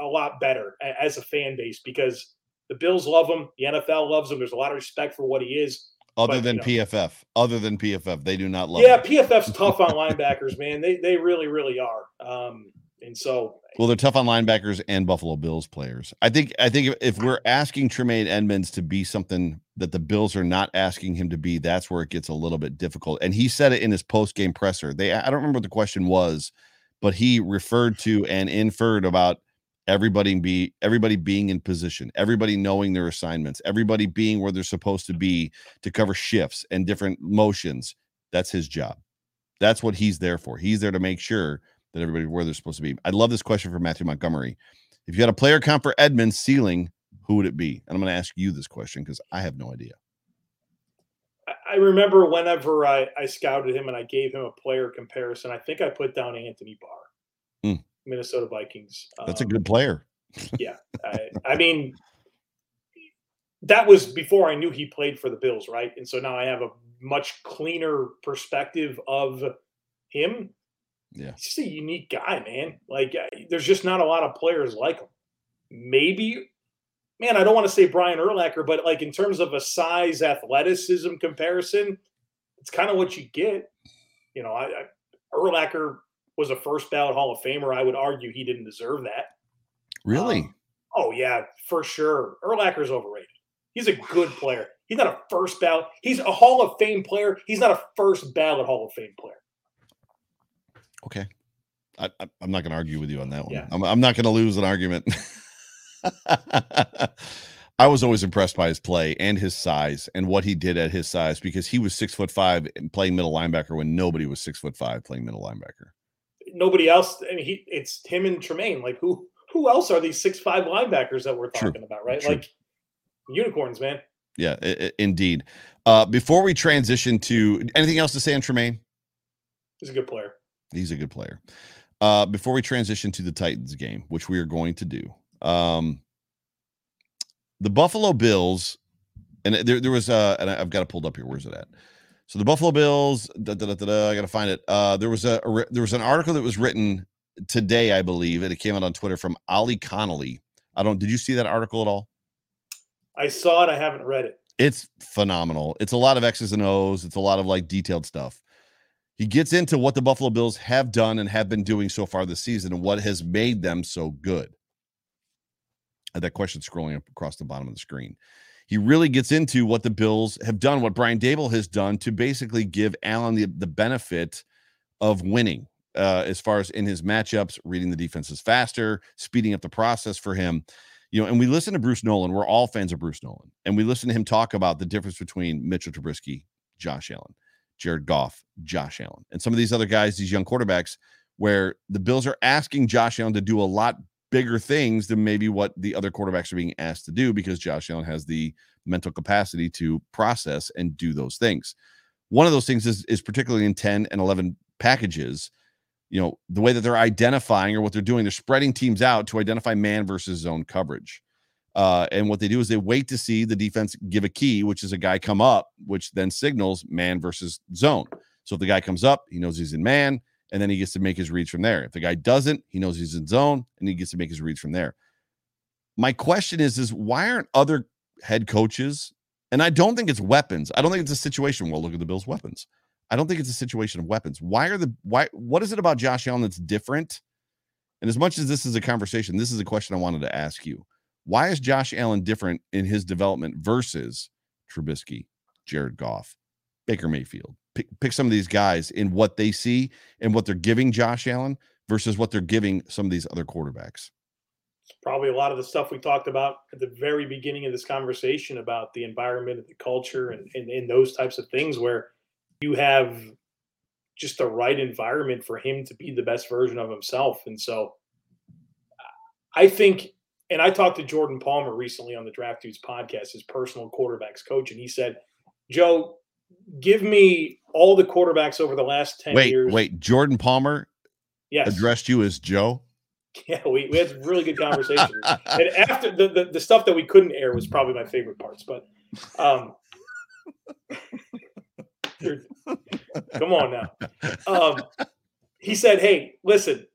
[SPEAKER 2] a lot better as a fan base because the Bills love him, the NFL loves him. There's a lot of respect for what he is.
[SPEAKER 1] Other
[SPEAKER 2] but,
[SPEAKER 1] than
[SPEAKER 2] you know-
[SPEAKER 1] PFF, other than PFF, they do not love.
[SPEAKER 2] yeah,
[SPEAKER 1] him.
[SPEAKER 2] PFF's tough on linebackers, man. They they really really are. Um, and so
[SPEAKER 1] Well, they're tough on linebackers and Buffalo Bills players. I think. I think if, if we're asking Tremaine Edmunds to be something that the Bills are not asking him to be, that's where it gets a little bit difficult. And he said it in his post game presser. They. I don't remember what the question was, but he referred to and inferred about everybody be everybody being in position, everybody knowing their assignments, everybody being where they're supposed to be to cover shifts and different motions. That's his job. That's what he's there for. He's there to make sure that everybody where they're supposed to be. I love this question from Matthew Montgomery. If you had a player count for Edmunds ceiling, who would it be? And I'm going to ask you this question because I have no idea.
[SPEAKER 2] I- remember whenever I, I scouted him and I gave him a player comparison, I think I put down Anthony Barr,
[SPEAKER 1] Hmm.
[SPEAKER 2] Minnesota Vikings.
[SPEAKER 1] That's a
[SPEAKER 2] Um,
[SPEAKER 1] good player.
[SPEAKER 2] Yeah, I, I mean, that was before I knew he played for the Bills, right? And so now I have a much cleaner perspective of him.
[SPEAKER 1] Yeah.
[SPEAKER 2] He's just a unique guy, man. Like, there's just not a lot of players like him. Maybe, man, I don't want to say Brian Urlacher, but like in terms of a size athleticism comparison, it's kind of what you get. You know, I, I Urlacher was a first ballot Hall of Famer. I would argue he didn't deserve that.
[SPEAKER 1] Really?
[SPEAKER 2] Um, oh yeah, for sure. Urlacher's overrated. He's a good player. He's not a first ballot. He's a Hall of Fame player. He's not a first ballot Hall of Fame player.
[SPEAKER 1] okay. I, I, I'm not going to argue with you on that one.
[SPEAKER 2] Yeah.
[SPEAKER 1] I'm, I'm not going to lose an argument. I was always impressed by his play and his size and what he did at his size because he was six foot five and playing middle linebacker when nobody was six foot five playing middle linebacker.
[SPEAKER 2] Nobody else. I mean, he it's him and Tremaine. Like who who else are these six five linebackers that we're
[SPEAKER 1] True.
[SPEAKER 2] talking about, right?
[SPEAKER 1] True.
[SPEAKER 2] Like unicorns, man.
[SPEAKER 1] Yeah, indeed. Uh, before we transition to anything else to say on Tremaine,
[SPEAKER 2] He's a good player.
[SPEAKER 1] he's a good player. Uh, before we transition to the Titans game, which we are going to do, um, the Buffalo Bills, and there, there was, uh, and I've got it pulled up here. Where's it at? So the Buffalo Bills, da, da, da, I got to find it. Uh, there was a, a there was an article that was written today, I believe, and it came out on Twitter from Ollie Connolly. I don't. Did you see that article at all?
[SPEAKER 2] I saw it. I haven't read it.
[SPEAKER 1] It's phenomenal. It's a lot of X's and O's. It's a lot of like detailed stuff. He gets into what the Buffalo Bills have done and have been doing so far this season and what has made them so good. That question scrolling up across the bottom of the screen. He really gets into what the Bills have done, what Brian Daboll has done to basically give Allen the, the benefit of winning uh, as far as in his matchups, reading the defenses faster, speeding up the process for him you know, and we listen to Bruce Nolan. We're all fans of Bruce Nolan, and we listen to him talk about the difference between Mitchell Trubisky, Josh Allen, Jared Goff, Josh Allen, and some of these other guys, these young quarterbacks, where the Bills are asking Josh Allen to do a lot bigger things than maybe what the other quarterbacks are being asked to do because Josh Allen has the mental capacity to process and do those things. One of those things is is particularly in 10 and 11 packages you know the way that they're identifying or what they're doing they're spreading teams out to identify man versus zone coverage uh, and what they do is they wait to see the defense give a key which is a guy come up which then signals man versus zone so if the guy comes up he knows he's in man and then he gets to make his reads from there if the guy doesn't he knows he's in zone and he gets to make his reads from there my question is is why aren't other head coaches and i don't think it's weapons i don't think it's a situation well look at the bills weapons I don't think it's a situation of weapons. Why are the why what is it about Josh Allen that's different? And as much as this is a conversation, this is a question I wanted to ask you. Why is Josh Allen different in his development versus Trubisky, Jared Goff, Baker Mayfield? Pick, pick some of these guys in what they see and what they're giving Josh Allen versus what they're giving some of these other quarterbacks.
[SPEAKER 2] Probably a lot of the stuff we talked about at the very beginning of this conversation about the environment and the culture and, and, and those types of things where you have just the right environment for him to be the best version of himself. And so uh, I think and I talked to Jordan Palmer recently on the Draft Dudes podcast, his personal quarterbacks coach, and he said, Joe, give me all the quarterbacks over the last 10
[SPEAKER 1] wait,
[SPEAKER 2] years.
[SPEAKER 1] Wait, Jordan Palmer
[SPEAKER 2] yes.
[SPEAKER 1] addressed you as Joe?
[SPEAKER 2] Yeah, we, we had really good conversation. and after the, the, the stuff that we couldn't air was probably my favorite parts. But um come on now. Um he said, Hey, listen,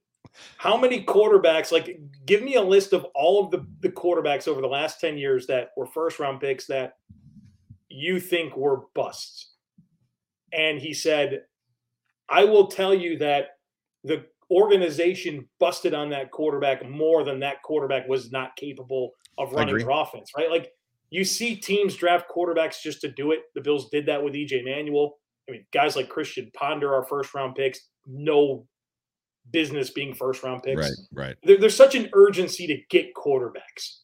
[SPEAKER 2] how many quarterbacks, like give me a list of all of the, the quarterbacks over the last 10 years that were first round picks that you think were busts? And he said, I will tell you that the organization busted on that quarterback more than that quarterback was not capable of running their offense, right? Like you see teams draft quarterbacks just to do it. The Bills did that with EJ Manuel. I mean, guys like Christian Ponder, our first round picks, no business being first round picks.
[SPEAKER 1] Right, right.
[SPEAKER 2] There, there's such an urgency to get quarterbacks.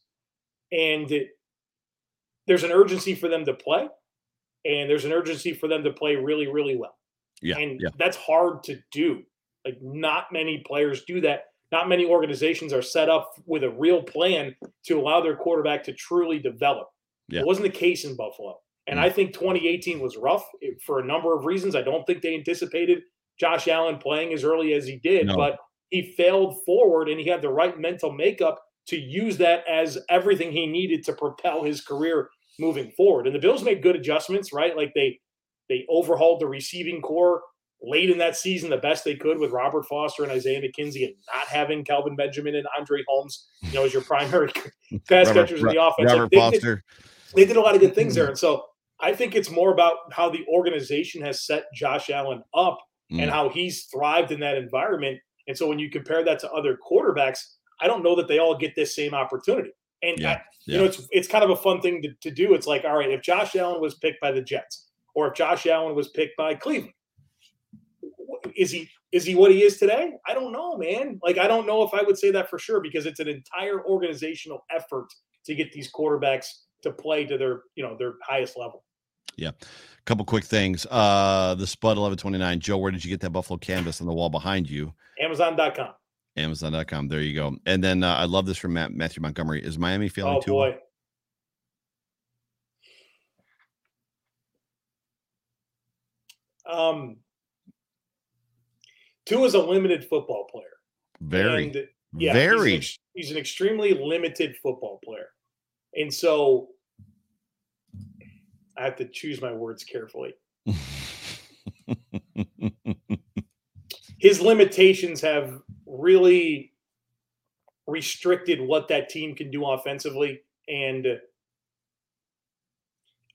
[SPEAKER 2] And it, there's an urgency for them to play, and there's an urgency for them to play really, really well.
[SPEAKER 1] Yeah.
[SPEAKER 2] And
[SPEAKER 1] yeah.
[SPEAKER 2] that's hard to do. Like, not many players do that. Not many organizations are set up with a real plan to allow their quarterback to truly develop.
[SPEAKER 1] Yeah.
[SPEAKER 2] It wasn't the case in Buffalo. And mm. I think 2018 was rough for a number of reasons. I don't think they anticipated Josh Allen playing as early as he did, no. but he failed forward and he had the right mental makeup to use that as everything he needed to propel his career moving forward. And the Bills made good adjustments, right? Like they they overhauled the receiving core late in that season the best they could with Robert Foster and Isaiah McKenzie and not having Kelvin Benjamin and Andre Holmes, you know, as your primary pass
[SPEAKER 1] Robert,
[SPEAKER 2] catchers in the offense.
[SPEAKER 1] Robert
[SPEAKER 2] like they
[SPEAKER 1] Foster.
[SPEAKER 2] Did, they did a lot of good things there. And so I think it's more about how the organization has set Josh Allen up mm. and how he's thrived in that environment. And so when you compare that to other quarterbacks, I don't know that they all get this same opportunity. And
[SPEAKER 1] yeah,
[SPEAKER 2] I, you know, it's it's kind of a fun thing to, to do. It's like, all right, if Josh Allen was picked by the Jets, or if Josh Allen was picked by Cleveland, is he is he what he is today? I don't know, man. Like I don't know if I would say that for sure because it's an entire organizational effort to get these quarterbacks to play to their you know their highest level.
[SPEAKER 1] Yeah. A couple quick things. Uh the Spud 1129. Joe, where did you get that Buffalo canvas on the wall behind you?
[SPEAKER 2] Amazon.com.
[SPEAKER 1] Amazon.com. There you go. And then uh, I love this from Matt, Matthew Montgomery. Is Miami feeling
[SPEAKER 2] oh,
[SPEAKER 1] too?
[SPEAKER 2] boy. Um, Tua is a limited football player.
[SPEAKER 1] Very,
[SPEAKER 2] and, yeah,
[SPEAKER 1] very.
[SPEAKER 2] He's an, he's an extremely limited football player, and so I have to choose my words carefully. His limitations have really restricted what that team can do offensively. And uh,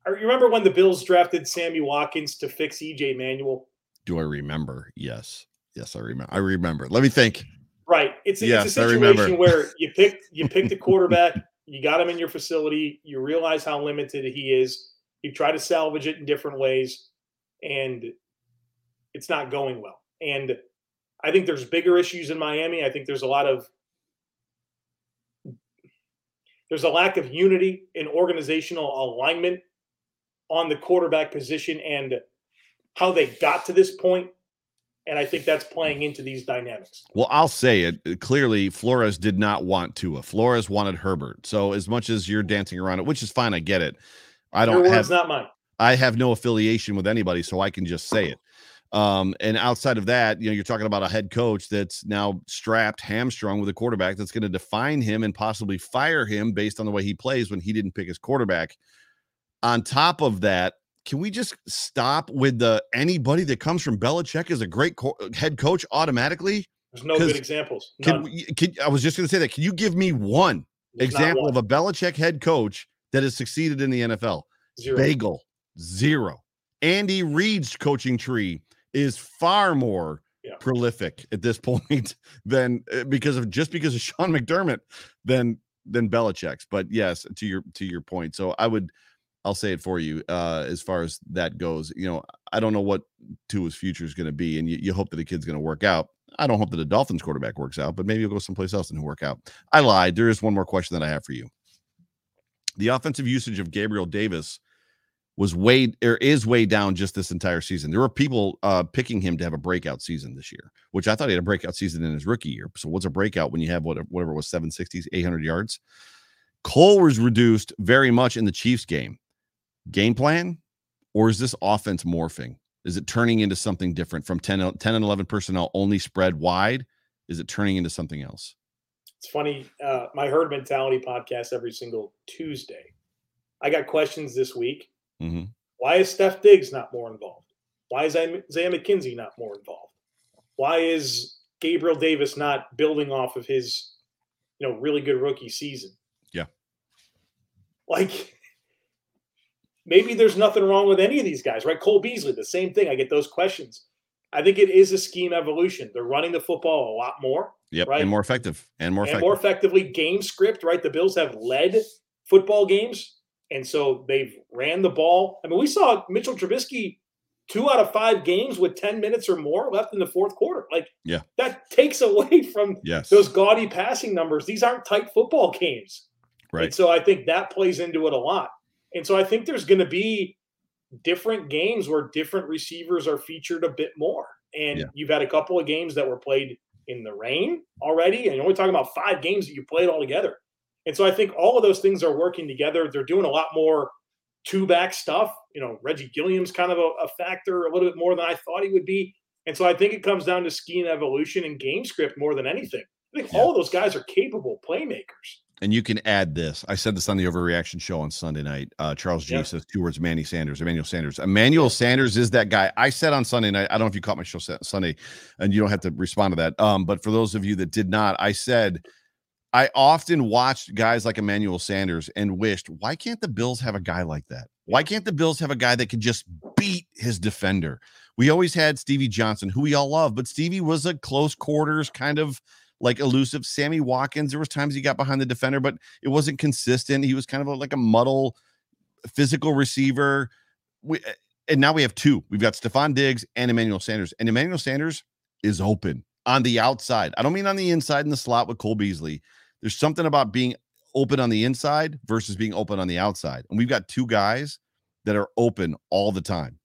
[SPEAKER 2] I remember when the Bills drafted Sammy Watkins to fix EJ Manuel.
[SPEAKER 1] Do I remember? Yes. Yes, I remember. I remember. Let me think.
[SPEAKER 2] Right. It's, yes, it's a situation where you pick you pick the quarterback, you got him in your facility, you realize how limited he is, you try to salvage it in different ways, and it's not going well. And I think there's bigger issues in Miami. I think there's a lot of there's a lack of unity in organizational alignment on the quarterback position and how they got to this point. point and I think that's playing into these dynamics.
[SPEAKER 1] Well, I'll say it clearly. Flores did not want Tua. Flores wanted Herbert. So as much as you're dancing around it, which is fine, I get it. I don't
[SPEAKER 2] Your
[SPEAKER 1] have
[SPEAKER 2] not mine.
[SPEAKER 1] I have no affiliation with anybody, so I can just say it. Um, and outside of that, you know, you're talking about a head coach that's now strapped, hamstrung with a quarterback that's going to define him and possibly fire him based on the way he plays when he didn't pick his quarterback. On top of that, can we just stop with the anybody that comes from Belichick is a great co- head coach automatically?
[SPEAKER 2] There's no good examples.
[SPEAKER 1] Can, can, I was just going to say that. Can you give me one There's example one. of a Belichick head coach that has succeeded in the NFL?
[SPEAKER 2] Zero.
[SPEAKER 1] Bagel, zero. Andy Reid's coaching tree is far more yeah. prolific at this point than uh, because of just because of Sean McDermott than than Belichick's. But yes, to your to your point. So I would I'll say it for you uh, as far as that goes. You know, I don't know what Tua's future is going to be, and you, you, hope that the kid's going to work out. I don't hope that the Dolphins quarterback works out, but maybe he'll go someplace else and he'll work out. I lied. There is one more question that I have for you. The offensive usage of Gabriel Davis was way or is way down just this entire season. There were people uh, picking him to have a breakout season this year, which I thought he had a breakout season in his rookie year. So what's a breakout when you have whatever, whatever was 760s, 800 yards? Cole was reduced very much in the Chiefs game. Game plan, or is this offense morphing? Is it turning into something different from 10, 10 and 11 personnel only spread wide? Is it turning into something else?
[SPEAKER 2] It's funny. Uh, my herd mentality podcast every single Tuesday. I got questions this week
[SPEAKER 1] Mm-hmm.
[SPEAKER 2] Why is Stef Diggs not more involved? Why is Isaiah McKenzie not more involved? Why is Gabriel Davis not building off of his, you know, really good rookie season?
[SPEAKER 1] Yeah.
[SPEAKER 2] Like maybe there's nothing wrong with any of these guys, right? Cole Beasley, the same thing. I get those questions. I think it is a scheme evolution. They're running the football a lot more.
[SPEAKER 1] Yep,
[SPEAKER 2] right?
[SPEAKER 1] and more effective, and more
[SPEAKER 2] and
[SPEAKER 1] effective.
[SPEAKER 2] more effectively. Game script, right? The Bills have led football games and so they've ran the ball. I mean, we saw Mitchell Trubisky two out of five games with 10 minutes or more left in the fourth quarter. Like,
[SPEAKER 1] yeah,
[SPEAKER 2] that takes away from
[SPEAKER 1] yes.
[SPEAKER 2] those gaudy passing numbers. These aren't tight football games.
[SPEAKER 1] Right.
[SPEAKER 2] And so I think that plays into it a lot. And so I think there's going to be different games where different receivers are featured a bit more. And
[SPEAKER 1] Yeah.
[SPEAKER 2] you've had a couple of games that were played in the rain already. And you're only talking about five games that you played all together. And so I think all of those things are working together. They're doing a lot more two back stuff. You know, Reggie Gilliam's kind of a, a factor a little bit more than I thought he would be. And so I think it comes down to scheme evolution and game script more than anything. I think
[SPEAKER 1] Yeah.
[SPEAKER 2] all of those guys are capable playmakers.
[SPEAKER 1] And you can add this. I said this on the overreaction show on Sunday night. Uh, Charles G
[SPEAKER 2] Yeah.
[SPEAKER 1] says two words: Manny Sanders, Emmanuel Sanders. Emmanuel Sanders is that guy. I said on Sunday night. I don't know if you caught my show Sunday, and you don't have to respond to that. Um, but for those of you that did not, I said I often watched guys like Emmanuel Sanders and wished, why can't the Bills have a guy like that? Why can't the Bills have a guy that can just beat his defender? We always had Stevie Johnson, who we all love, but Stevie was a close quarters kind of like elusive. Sammy Watkins, there was times he got behind the defender, but it wasn't consistent. He was kind of a, like a muddle physical receiver. We eh, and now we have two. We've got Stefon Diggs and Emmanuel Sanders. And Emmanuel Sanders is open on the outside. I don't mean on the inside in the slot with Cole Beasley. There's something about being open on the inside versus being open on the outside. And we've got two guys that are open all the time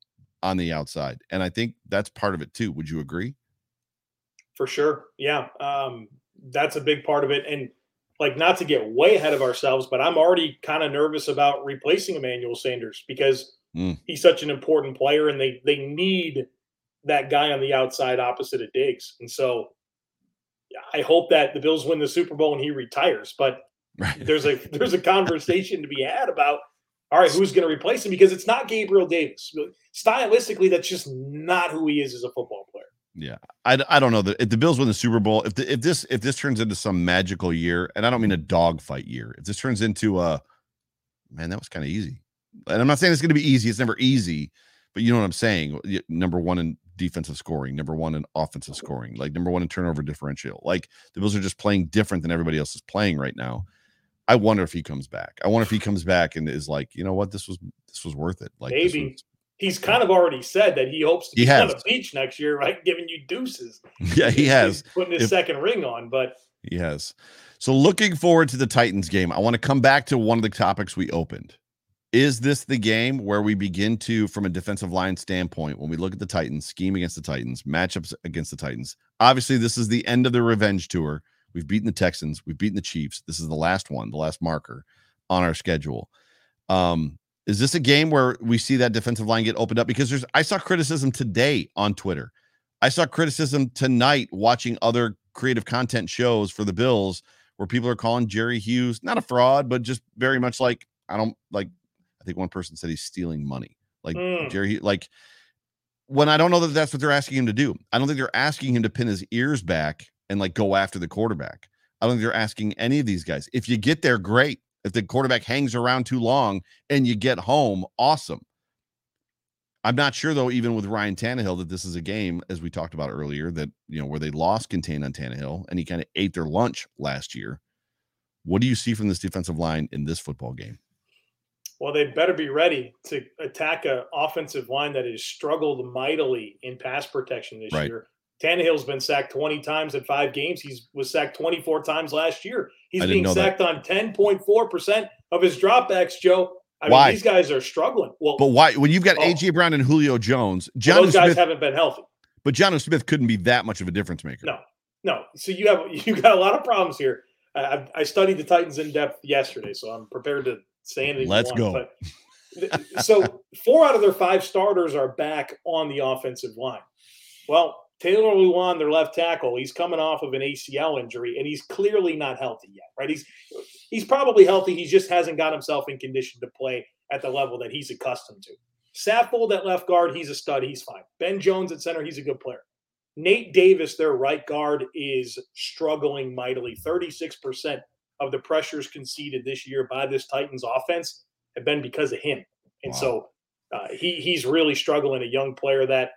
[SPEAKER 1] on the outside. And I think that's part of it too. Would you agree?
[SPEAKER 2] For sure. Yeah. Um, that's a big part of it. And like not to get way ahead of ourselves, but I'm already kind of nervous about replacing Emmanuel Sanders because
[SPEAKER 1] Mm.
[SPEAKER 2] he's such an important player and they they need that guy on the outside opposite of Diggs. And so I hope that the Bills win the Super Bowl and he retires. But
[SPEAKER 1] Right.
[SPEAKER 2] there's a there's a conversation to be had about all right, who's going to replace him? Because it's not Gabriel Davis. Stylistically, that's just not who he is as a football player.
[SPEAKER 1] Yeah, I, I don't know that if the Bills win the Super Bowl, if the, if this if this turns into some magical year, and I don't mean a dogfight year, if this turns into a man, that was kind of easy. And I'm not saying it's going to be easy; it's never easy, but you know what I'm saying. Number one in defensive scoring, number one in offensive scoring, like number one in turnover differential. Like the Bills are just playing different than everybody else is playing right now. I wonder if he comes back. I wonder if he comes back and is like, you know what, this was this was worth it. Like
[SPEAKER 2] Maybe.
[SPEAKER 1] was-
[SPEAKER 2] He's kind of already said that he hopes to
[SPEAKER 1] He
[SPEAKER 2] be on
[SPEAKER 1] has.
[SPEAKER 2] the beach next year, right? Giving you deuces.
[SPEAKER 1] yeah, he
[SPEAKER 2] He's
[SPEAKER 1] has.
[SPEAKER 2] putting his
[SPEAKER 1] If-
[SPEAKER 2] second ring on, but
[SPEAKER 1] He has. So looking forward to the Titans game. I want to come back to one of the topics we opened. Is this the game where we begin to, from a defensive line standpoint, when we look at the Titans, scheme against the Titans, matchups against the Titans? Obviously, this is the end of the revenge tour. We've beaten the Texans, we've beaten the Chiefs. This is the last one, the last marker on our schedule. Um, is this a game where we see that defensive line get opened up? Because there's I saw criticism today on Twitter. I saw criticism tonight watching other creative content shows for the Bills where people are calling Jerry Hughes not a fraud, but just very much like I don't like. I think one person said he's stealing money, like
[SPEAKER 2] Mm.
[SPEAKER 1] Jerry. Like when I don't know that that's what they're asking him to do. I don't think they're asking him to pin his ears back and like go after the quarterback. I don't think they're asking any of these guys. If you get there, great. If the quarterback hangs around too long and you get home, awesome. I'm not sure though, even with Ryan Tannehill, that this is a game, as we talked about earlier, that you know where they lost contain on Tannehill and he kind of ate their lunch last year. What do you see from this defensive line in this football game?
[SPEAKER 2] Well, they better be ready to attack a offensive line that has struggled mightily in pass protection this
[SPEAKER 1] Right.
[SPEAKER 2] year. Tannehill's been sacked 20 times in five games. He's was sacked 24 times last year. He's being
[SPEAKER 1] know that.
[SPEAKER 2] sacked on 10.4% of his dropbacks, Joe. I
[SPEAKER 1] why?
[SPEAKER 2] mean, these guys are struggling. Well,
[SPEAKER 1] but why? When you've got
[SPEAKER 2] Oh.
[SPEAKER 1] AJ Brown and Julio Jones,
[SPEAKER 2] well,
[SPEAKER 1] Jonnu
[SPEAKER 2] those guys
[SPEAKER 1] Smith,
[SPEAKER 2] haven't been healthy.
[SPEAKER 1] but Jonnu Smith couldn't be that much of a difference maker.
[SPEAKER 2] No, no. So you have you got a lot of problems here. I- I studied the Titans in depth yesterday, so I'm prepared to say anything.
[SPEAKER 1] Let's
[SPEAKER 2] want,
[SPEAKER 1] go.
[SPEAKER 2] So four out of their five starters are back on the offensive line. Well, Taylor Lewan, their left tackle, he's coming off of an ACL injury, and he's clearly not healthy yet. Right? He's he's probably healthy. He just hasn't got himself in condition to play at the level that he's accustomed to. Saffold at left guard, he's a stud. He's fine. Ben Jones at center, he's a good player. Nate Davis, their right guard, is struggling mightily. 36% of the pressures conceded this year by this Titans offense have been because of him. And
[SPEAKER 1] Wow.
[SPEAKER 2] so uh, he he's really struggling. A young player that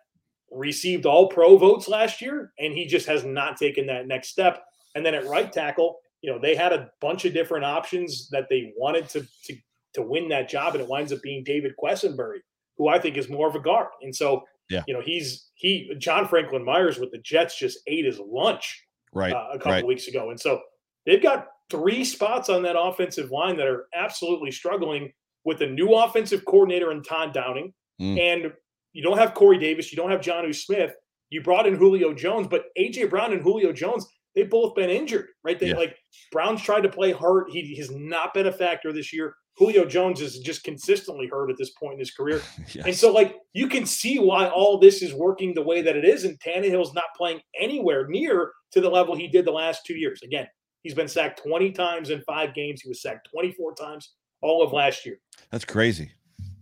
[SPEAKER 2] received all pro votes last year, and he just has not taken that next step. And then at right tackle, you know, they had a bunch of different options that they wanted to to to win that job, and it winds up being David Quessenberry, who I think is more of a guard. And so,
[SPEAKER 1] Yeah.
[SPEAKER 2] you know, he's he John Franklin Myers with the Jets just ate his lunch
[SPEAKER 1] Right.
[SPEAKER 2] uh, a couple
[SPEAKER 1] right.
[SPEAKER 2] weeks ago, and so they've got three spots on that offensive line that are absolutely struggling with a new offensive coordinator in Todd Downing,
[SPEAKER 1] Mm.
[SPEAKER 2] and you don't have Corey Davis, you don't have Jonnu Smith. You brought in Julio Jones, but AJ Brown and Julio Jones, they've both been injured, right? They
[SPEAKER 1] Yeah.
[SPEAKER 2] like Brown's tried to play hurt. He has not been a factor this year. Julio Jones is just consistently hurt at this point in his career. And so, like, you can see why all this is working the way that it is. And Tannehill's not playing anywhere near to the level he did the last two years. Again, he's been sacked 20 times in five games. He was sacked 24 times all of last year.
[SPEAKER 1] That's crazy.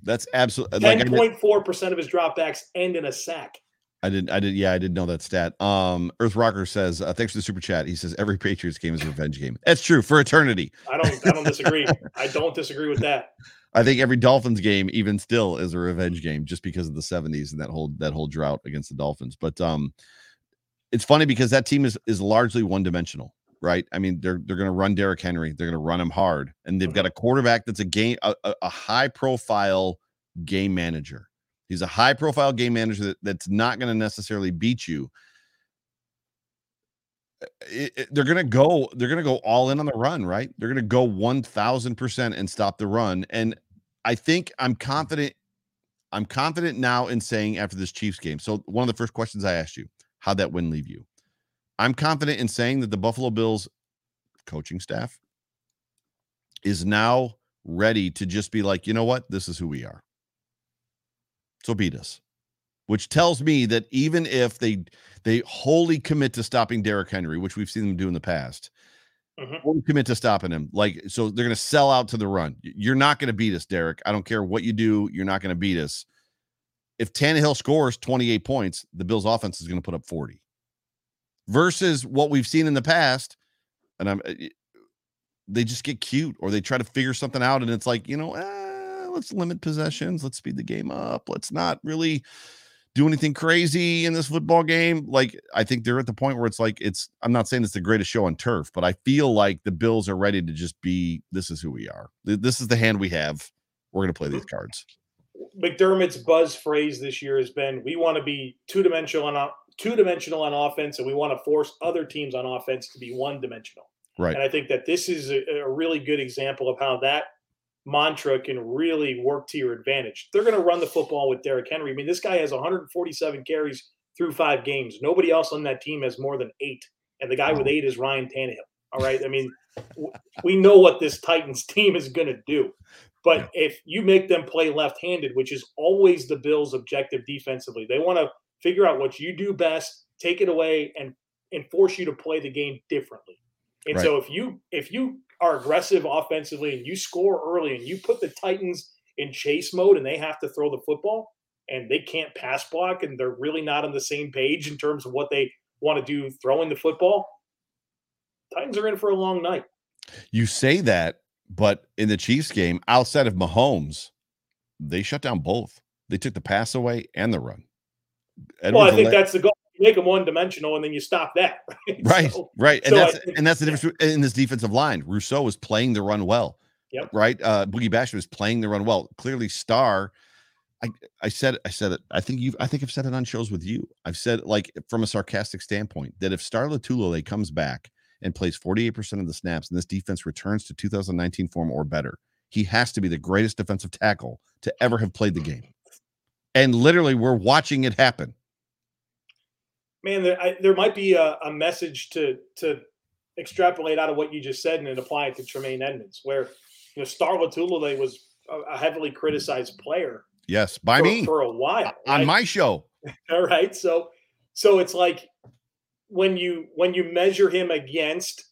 [SPEAKER 1] That's absolutely
[SPEAKER 2] 10.4% of his dropbacks end in a sack.
[SPEAKER 1] I did I did yeah I didn't know that stat. Um, Earth Rocker says uh, thanks for the super chat. He says every Patriots game is a revenge game. That's true for eternity.
[SPEAKER 2] I don't I don't disagree. I don't disagree with that.
[SPEAKER 1] I think every Dolphins game, even still, is a revenge game just because of the 70s and that whole that whole drought against the Dolphins. But um it's funny because that team is is largely one dimensional, right? I mean, they're they're gonna run Derrick Henry, they're gonna run him hard, and they've mm-hmm. got a quarterback that's a game a, a, high profile game manager. He's a high profile game manager that, that's not gonna necessarily beat you. It- it- they're gonna go they're gonna go all in on the run right they're gonna go 1000% and stop the run and i think i'm confident i'm confident now in saying after this chiefs game so one of the first questions i asked you how'd that win leave you i'm confident in saying that the buffalo bills coaching staff is now ready to just be like you know what this is who we are so beat us which tells me that even if they they wholly commit to stopping Derrick Henry, which we've seen them do in the past,
[SPEAKER 2] Mhm.
[SPEAKER 1] wholly commit to stopping him. Like, so they're going to sell out to the run. You're not going to beat us, Derrick. I don't care what you do. You're not going to beat us. If Tannehill scores 28 points, the Bills' offense is going to put up 40. Versus what we've seen in the past, and I'm, uh, they just get cute or they try to figure something out, and it's like, you know, eh, let's limit possessions, let's speed the game up, let's not really do anything crazy in this football game. Like, I think they're at the point where it's like, it's, I'm not saying it's the greatest show on turf, but I feel like the Bills are ready to just be, this is who we are. This is the hand we have. We're going to play these cards.
[SPEAKER 2] McDermott's buzz phrase this year has been we want to be two dimensional on two dimensional on offense and we want to force other teams on offense to be one dimensional.
[SPEAKER 1] Right.
[SPEAKER 2] And I think that this is a, a really good example of how that mantra can really work to your advantage. They're going to run the football with Derrick Henry. I mean, this guy has 147 carries through five games. Nobody else on that team has more than eight. And the guy with eight is Ryan Tannehill. All right. I mean, we know what this Titans team is going to do. But if you make them play left handed, which is always the Bills' objective defensively, they want to figure out what you do best, take it away, and and force you to play the game differently. And so if you if you are aggressive offensively and you score early and you put the Titans in chase mode and they have to throw the football and they can't pass block and they're really not on the same page in terms of what they want to do throwing the football, Titans are in for a long night.
[SPEAKER 1] You say that, but in the Chiefs game, outside of Mahomes, they shut down both. They took the pass away and the run.
[SPEAKER 2] Well, I think that's the goal. You make them one dimensional and then you stop that.
[SPEAKER 1] right,
[SPEAKER 2] So,
[SPEAKER 1] right, and
[SPEAKER 2] so
[SPEAKER 1] that's
[SPEAKER 2] think-
[SPEAKER 1] and that's the difference in this defensive line. Rousseau was playing the run well.
[SPEAKER 2] Yep.
[SPEAKER 1] Right. Uh, Boogie Basham was playing the run well. Clearly, Star. I I said I said it. I think you've I think I've said it on shows with you. I've said like from a sarcastic standpoint that if Star Lotulelei comes back and plays forty eight percent of the snaps and this defense returns to 2019 form or better, he has to be the greatest defensive tackle to ever have played the game. And literally, we're watching it happen.
[SPEAKER 2] Man, there, I, there might be a, a message to to extrapolate out of what you just said and then apply it to Tremaine Edmunds, where you know Star Lotulelei was a, a, heavily criticized player.
[SPEAKER 1] Yes, by
[SPEAKER 2] for,
[SPEAKER 1] me
[SPEAKER 2] for a while
[SPEAKER 1] on right? my show.
[SPEAKER 2] All right, so so it's like when you when you measure him against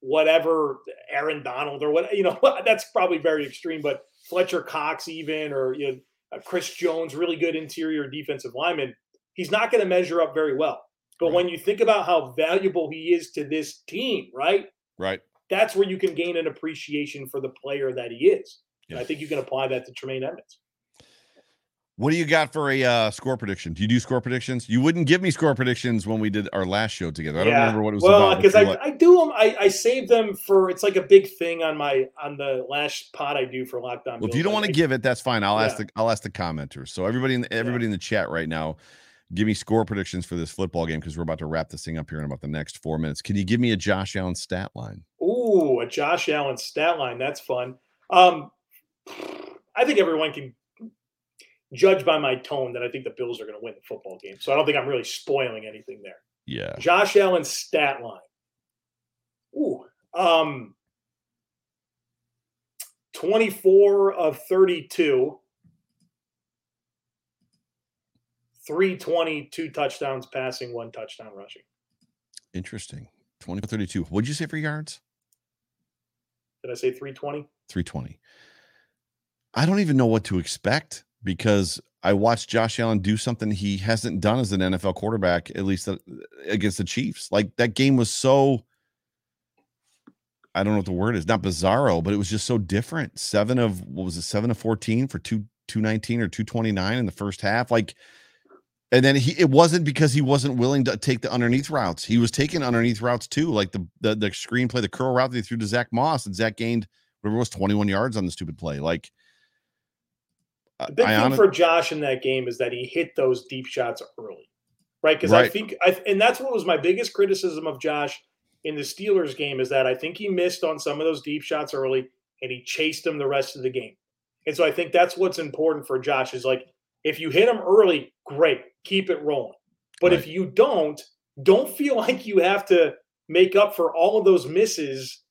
[SPEAKER 2] whatever Aaron Donald or what you know that's probably very extreme, but Fletcher Cox even or you know uh, Chris Jones, really good interior defensive lineman, he's not going to measure up very well. But right. when you think about how valuable he is to this team, right?
[SPEAKER 1] Right.
[SPEAKER 2] That's where you can gain an appreciation for the player that he is. And I think you can apply that to Tremaine Edmunds.
[SPEAKER 1] What do you got for a uh, score prediction? Do you do score predictions? You wouldn't give me score predictions when we did our last show together. I don't remember what it was
[SPEAKER 2] well,
[SPEAKER 1] about.
[SPEAKER 2] because I, I do them. I, I save them for it's like a big thing on my on the last pod I do for Locked On.
[SPEAKER 1] Well, if you don't want to give it, that's fine. I'll yeah. ask the I'll ask the commenters. So everybody in the, everybody yeah. in the chat right now, give me score predictions for this football game because we're about to wrap this thing up here in about the next four minutes. Can you give me a Josh Allen stat line?
[SPEAKER 2] Ooh, a Josh Allen stat line. That's fun. Um, I think everyone can judge by my tone that I think the Bills are going to win the football game. So I don't think I'm really spoiling anything there.
[SPEAKER 1] Yeah.
[SPEAKER 2] Josh Allen's stat line. Ooh. Um 24 of 32. 320, two touchdowns passing, one touchdown rushing.
[SPEAKER 1] Interesting. 20 32. What'd you say for yards?
[SPEAKER 2] Did I say 320?
[SPEAKER 1] 320. I don't even know what to expect because I watched Josh Allen do something he hasn't done as an NFL quarterback, at least uh, against the Chiefs. Like that game was so, I don't know what the word is, not bizarro, but it was just so different. Seven of what was it, seven of 14 for two, 219 or 229 in the first half. Like, and then he it wasn't because he wasn't willing to take the underneath routes. He was taking underneath routes too, like the the, the screenplay, the curl route that he threw to Zach Moss, and Zach gained whatever was 21 yards on the stupid play. Like Uh,
[SPEAKER 2] the big I thing honest- for Josh in that game is that he hit those deep shots early, right? Because right. I think, I, and that's what was my biggest criticism of Josh in the Steelers game is that I think he missed on some of those deep shots early, and he chased them the rest of the game. And so I think that's what's important for Josh is like if you hit him early, great, keep it rolling. But right. if you don't, don't feel like you have to make up for all of those misses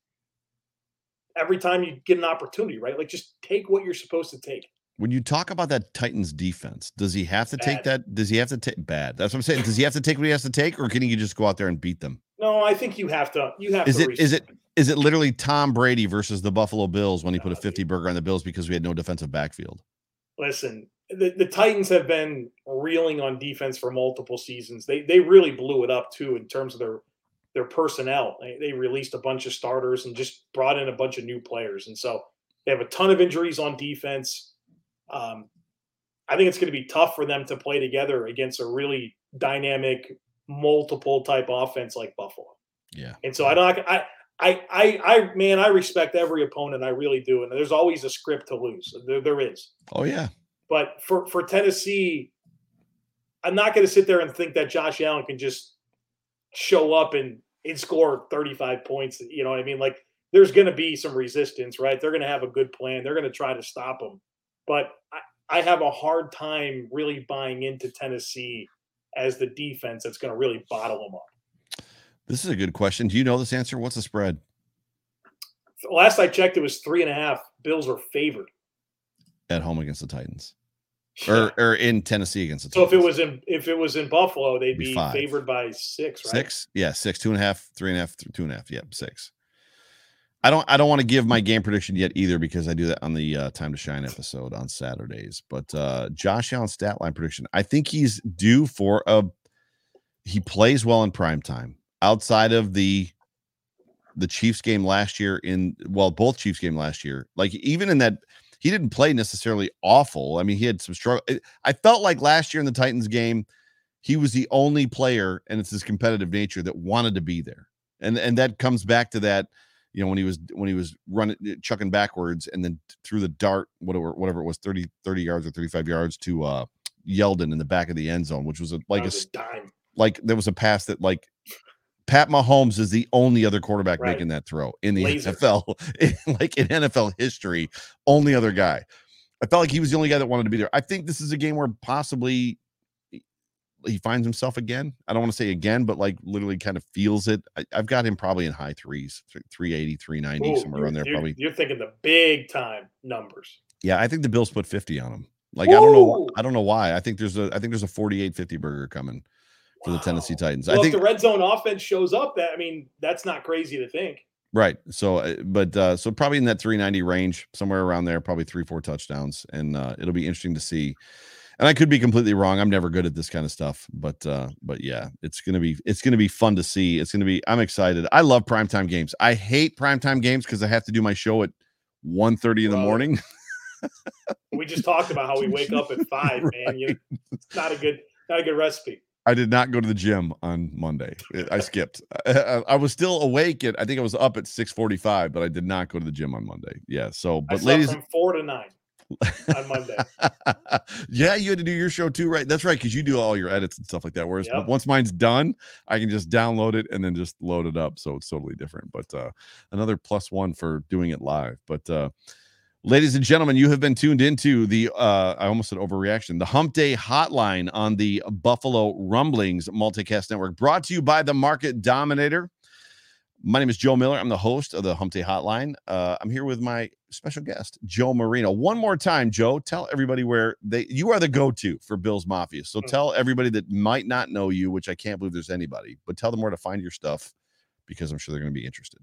[SPEAKER 2] every time you get an opportunity, right? Like just take what you're supposed to take.
[SPEAKER 1] When you talk about that Titans defense, does he have to bad. take that? Does he have to take bad? That's what I'm saying. Does he have to take what he has to take, or can he just go out there and beat them?
[SPEAKER 2] No, I think you have to. You have
[SPEAKER 1] is
[SPEAKER 2] to.
[SPEAKER 1] It, is it is it literally Tom Brady versus the Buffalo Bills when he put a 50 burger on the Bills because we had no defensive backfield?
[SPEAKER 2] Listen, the, the Titans have been reeling on defense for multiple seasons. They they really blew it up too in terms of their their personnel. They, they released a bunch of starters and just brought in a bunch of new players, and so they have a ton of injuries on defense. Um, I think it's going to be tough for them to play together against a really dynamic, multiple type offense like Buffalo.
[SPEAKER 1] Yeah.
[SPEAKER 2] And so I don't, I, I, I, I, man, I respect every opponent. I really do. And there's always a script to lose. There, there is.
[SPEAKER 1] Oh yeah.
[SPEAKER 2] But for for Tennessee, I'm not going to sit there and think that Josh Allen can just show up and, and score 35 points. You know what I mean? Like there's going to be some resistance, right? They're going to have a good plan. They're going to try to stop him but I, I have a hard time really buying into Tennessee as the defense that's going to really bottle them up.
[SPEAKER 1] This is a good question. Do you know this answer? What's the spread?
[SPEAKER 2] Last I checked, it was three and a half. Bills are favored
[SPEAKER 1] at home against the Titans, or or in Tennessee against the. Titans.
[SPEAKER 2] So if it was in if it was in Buffalo, they'd be, be favored by six, right?
[SPEAKER 1] Six, yeah, six, two and a half, three and a half, two and a half, yeah, six. I don't I don't want to give my game prediction yet either because I do that on the uh, Time to Shine episode on Saturdays. But uh, Josh Allen stat line prediction. I think he's due for a. He plays well in prime time. Outside of the the Chiefs game last year, in well, both Chiefs game last year, like even in that he didn't play necessarily awful. I mean, he had some struggle. I felt like last year in the Titans game, he was the only player, and it's his competitive nature that wanted to be there, and and that comes back to that you know when he was when he was running eh, chucking backwards and then threw the dart whatever whatever it was 30 30 yards or 35 yards to uh Yeldon in the back of the end zone which was a, like
[SPEAKER 2] was a,
[SPEAKER 1] a like there was a pass that like Pat Mahomes is the only other quarterback
[SPEAKER 2] Right.
[SPEAKER 1] making that throw in the
[SPEAKER 2] Laser.
[SPEAKER 1] NFL, like in NFL history. Only other guy. I felt like he was the only guy that wanted to be there. I think this is a game where possibly he finds himself again. I don't want to say again, but like literally kind of feels it. I, I've got him probably in high threes, th- 380, 390,
[SPEAKER 2] Ooh,
[SPEAKER 1] somewhere around there.
[SPEAKER 2] you're,
[SPEAKER 1] Probably.
[SPEAKER 2] You're thinking the big time numbers.
[SPEAKER 1] Yeah, I think the Bills put 50 on him. Like I don't know I don't know why. I think there's a I think there's a 48 50 burger coming for the Tennessee Titans.
[SPEAKER 2] Well,
[SPEAKER 1] I think
[SPEAKER 2] if the red zone offense shows up, that I mean, that's not crazy to think.
[SPEAKER 1] right. So uh, but uh so probably in that 390 range, somewhere around there, probably 3 4 touchdowns and uh it'll be interesting to see. And I could be completely wrong. I'm never good at this kind of stuff, but uh but yeah, it's going to be it's to be fun to see. It's to be I'm excited. I love primetime games. I hate primetime games cuz I have to do my show at 1:30 in the
[SPEAKER 2] Well,
[SPEAKER 1] morning.
[SPEAKER 2] We just talked about how we wake up at five, man. You, it's not a good, not a good recipe.
[SPEAKER 1] I did not go to the gym on Monday. I- skipped. I, I was still awake at I think I was up at 6:45, but I did not go to the gym on Monday. Yeah. So, but ladies,
[SPEAKER 2] from four to nine on Monday.
[SPEAKER 1] yeah, you had to do your show too, right? That's right, because you do all your edits and stuff like that. Whereas
[SPEAKER 2] Yep.
[SPEAKER 1] once mine's done, I can just download it and then just load it up. So it's totally different. But uh another plus one for doing it live. But uh Ladies and gentlemen, you have been tuned into the uh I almost said overreaction, the Hump Day hotline on the Buffalo Rumblings Multicast Network, brought to you by the Market Dominator. My name is Joe Miller. I'm the host of the Hump Day Hotline. Uh, I'm here with my special guest, Joe Marino. One more time, Joe, tell everybody where they you are the go-to for Bills Mafia. So
[SPEAKER 2] Mm.
[SPEAKER 1] tell everybody that might not know you, which I can't believe there's anybody, but tell them where to find your stuff because I'm sure they're going to be interested.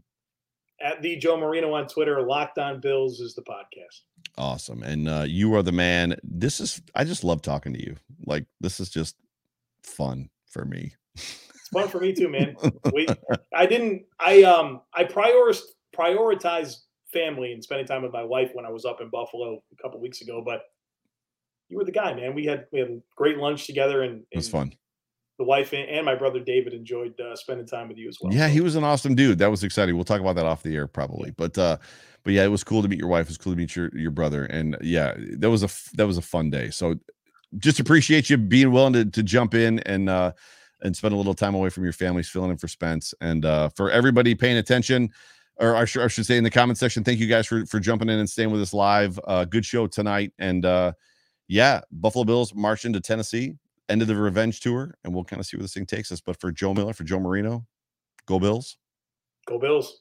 [SPEAKER 2] At the Joe Marino on Twitter, Locked On Bills is the podcast.
[SPEAKER 1] Awesome. And uh, you are the man. This is I just love talking to you. Like this is just fun for me.
[SPEAKER 2] Fun for me too, man. We, I didn't. I um. I prioritized prioritized family and spending time with my wife when I was up in Buffalo a couple weeks ago. But you were the guy, man. We had we had great lunch together, and,
[SPEAKER 1] It was fun.
[SPEAKER 2] The wife and, and my brother David enjoyed uh, spending time with you as well.
[SPEAKER 1] yeah,
[SPEAKER 2] So,
[SPEAKER 1] he was an awesome dude. That was exciting. We'll talk about that off the air probably. But uh but yeah, it was cool to meet your wife. It was cool to meet your your brother. And yeah, that was a that was a fun day. So just appreciate you being willing to to jump in and uh and spend a little time away from your families filling in for Spence. And uh for everybody paying attention, or I should, I should say in the comment section, thank you guys for for jumping in and staying with us live. Uh good show tonight. And uh yeah, Buffalo Bills march into Tennessee, end of the revenge tour, and we'll kind of see where this thing takes us. But for Joe Miller, for Joe Marino, go Bills.
[SPEAKER 2] Go Bills.